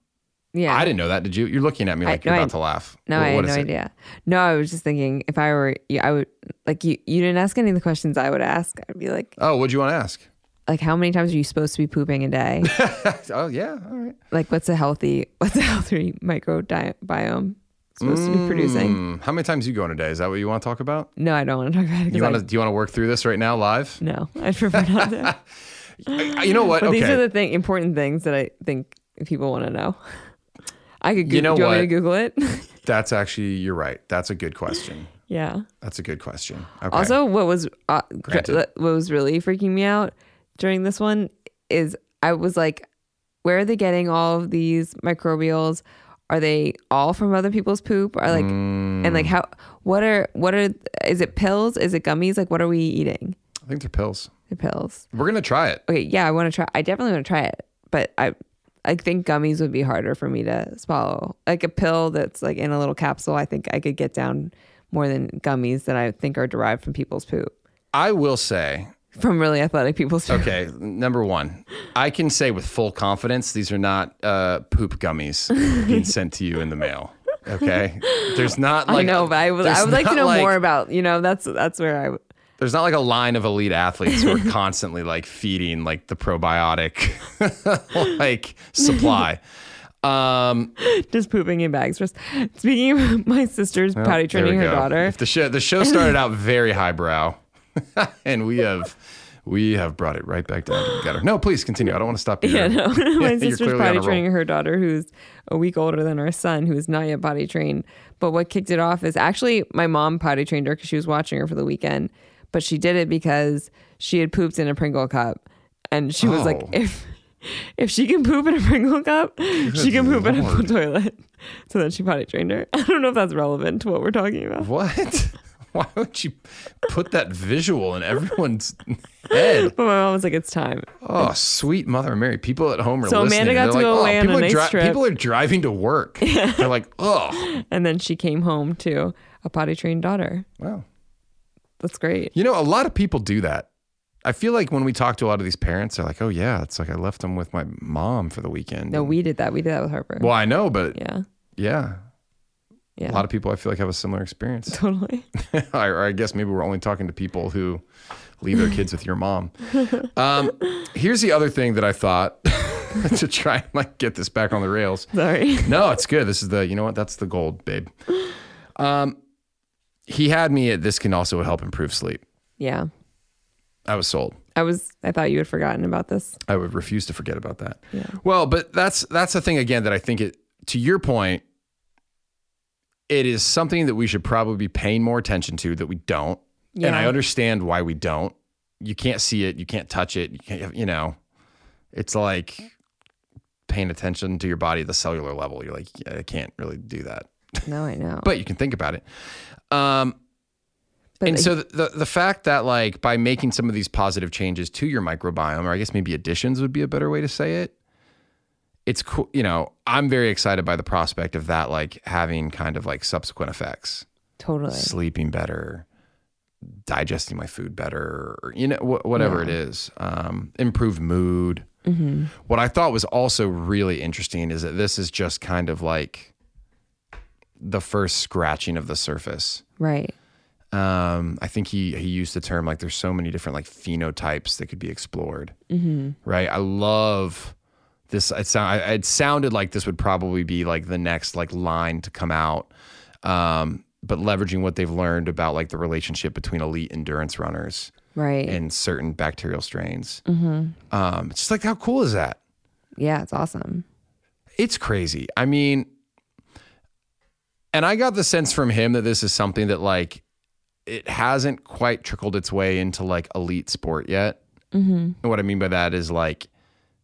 Yeah. I didn't know that. Did you? You're looking at me I- like you're no, I- about to laugh. No, What- I what had no it? idea. No, I was just thinking if I were you, I would like you. You didn't ask any of the questions I would ask. I'd be like, Oh, what'd you want to ask? like how many times are you supposed to be pooping a day? oh yeah, all right. like what's a healthy what's a healthy microbiome supposed to be producing? Hmm, how many times you go in a day? Is that what you want to talk about? No, I don't want to talk about it. You want to? Do you want to work through this right now live? No, I'd prefer not to. You know what? But okay. these are the thing important things that I think people want to know. I could. Go- You know do you want me what? to Google it? That's actually you're right. That's a good question. yeah. That's a good question. Okay. Also, what was uh, what was really freaking me out during this one is I was like, where are they getting all of these microbials? Are they all from other people's poop? Are like, and like mm. how? What are what are? Is it pills? Is it gummies? Like, what are we eating? I think they're pills. The pills. We're gonna try it. Okay, yeah, I want to try. I definitely want to try it, but I. I think gummies would be harder for me to swallow. Like a pill that's like in a little capsule, I think I could get down more than gummies that I think are derived from people's poop. I will say. From really athletic people. poop. Okay, number one, I can say with full confidence these are not uh, poop gummies being sent to you in the mail. Okay, there's not like I know, but I would, I would like to know like- more about, you know, that's that's where I. There's not like a line of elite athletes who are constantly like feeding like the probiotic like supply. Um, Just pooping in bags. First, speaking of my sister's potty training her go. daughter, If the show the show started out very highbrow, and we have we have brought it right back down to the gutter. No, please continue. I don't want to stop you. Yeah, no. My sister's potty training her daughter, who's a week older than our son, who is not yet potty trained. But what kicked it off is actually my mom potty trained her because she was watching her for the weekend. But she did it because she had pooped in a Pringle cup, and she was like, Oh. if if she can poop in a Pringle cup, she can poop in a Lord. toilet. So then she potty trained her. I don't know if that's relevant to what we're talking about. What? Why would you put that visual in everyone's head? But my mom was like, "It's time." Oh, sweet Mother of Mary. People at home are So listening. Amanda got to like, go oh, away on a people, are nice trip." people are driving to work. They're like, oh, And then she came home to a potty trained daughter. wow. That's great. You know, a lot of people do that. I feel like when we talk to a lot of these parents, they're like, oh, yeah, it's like I left them with my mom for the weekend. No, And- we did that. We did that with Harper. well, I know, but yeah. yeah. Yeah. A lot of people I feel like have a similar experience. totally. or I guess maybe we're only talking to people who leave their kids with your mom. Um, here's the other thing that I thought to try and like get this back on the rails. Sorry. No, it's good. This is the you know what? That's the gold, babe. Um, he had me at this can also help improve sleep. Yeah. I was sold. I was I thought you had forgotten about this. I would refuse to forget about that. Yeah. Well, but that's that's the thing again that I think it to your point, it is something that we should probably be paying more attention to that we don't. And I understand why we don't. You can't see it, you can't touch it, you can't you know. It's like paying attention to your body at the cellular level. You're like, yeah, I can't really do that. No, I know. But you can think about it. Um But and like, so the the fact that like by making some of these positive changes to your microbiome, or I guess maybe additions would be a better way to say it. It's cool, you know. I'm very excited by the prospect of that, like having kind of like subsequent effects, totally. sleeping better, digesting my food better, or you know wh- whatever it is, um, improved mood. What I thought was also really interesting is that this is just kind of like the first scratching of the surface Right. um, I think he he used the term like there's so many different like phenotypes that could be explored. Mm-hmm. Right. I love this. It sound it sounded like this would probably be like the next like line to come out. Um, but leveraging what they've learned about like the relationship between elite endurance runners Right. and certain bacterial strains. Mm-hmm. Um, it's just like how cool is that? yeah, it's awesome. It's crazy. I mean, and I got the sense from him that this is something that like it hasn't quite trickled its way into like elite sport yet. Mm-hmm. And what I mean by that is like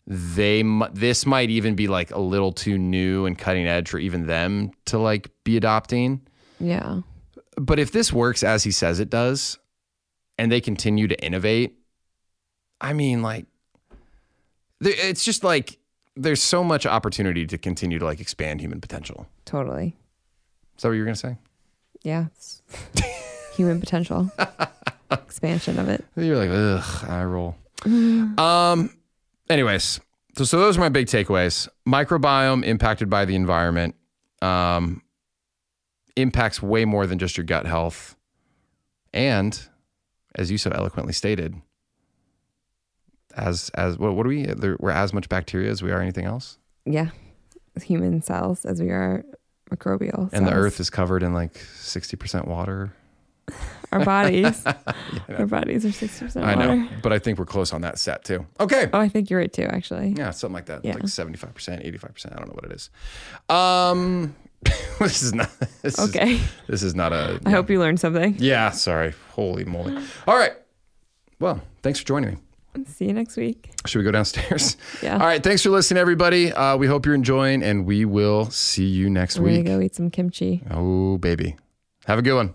they this might even be like a little too new and cutting edge for even them to like be adopting. Yeah. But if this works as he says it does, and they continue to innovate, I mean, like, it's just like there's so much opportunity to continue to like expand human potential. Totally. Is that what you were gonna say? Yeah. Human potential. Expansion of it. You're like, ugh, I roll. um, anyways, so, so those are my big takeaways. Microbiome impacted by the environment um, impacts way more than just your gut health. And as you so eloquently stated, as as what, what are we? There, we're as much bacteria as we are anything else, Yeah. Human cells as we are microbial. and the. Earth is covered in like sixty percent water. Our bodies. Our bodies are sixty percent I know, but I think we're close on that set too. Okay. Oh, I think you're right too, actually. Yeah, something like that. Yeah. Like 75%, 85%. I don't know what it is. Um this is not this is- Okay. this is not a I hope you learned something. Yeah, sorry. Holy moly. All right. Well, thanks for joining me. See you next week. Should we go downstairs? Yeah. All right. Thanks for listening, everybody. Uh, we hope you're enjoying, and we will see you next We're week. gonna go eat some kimchi. Oh, baby. Have a good one.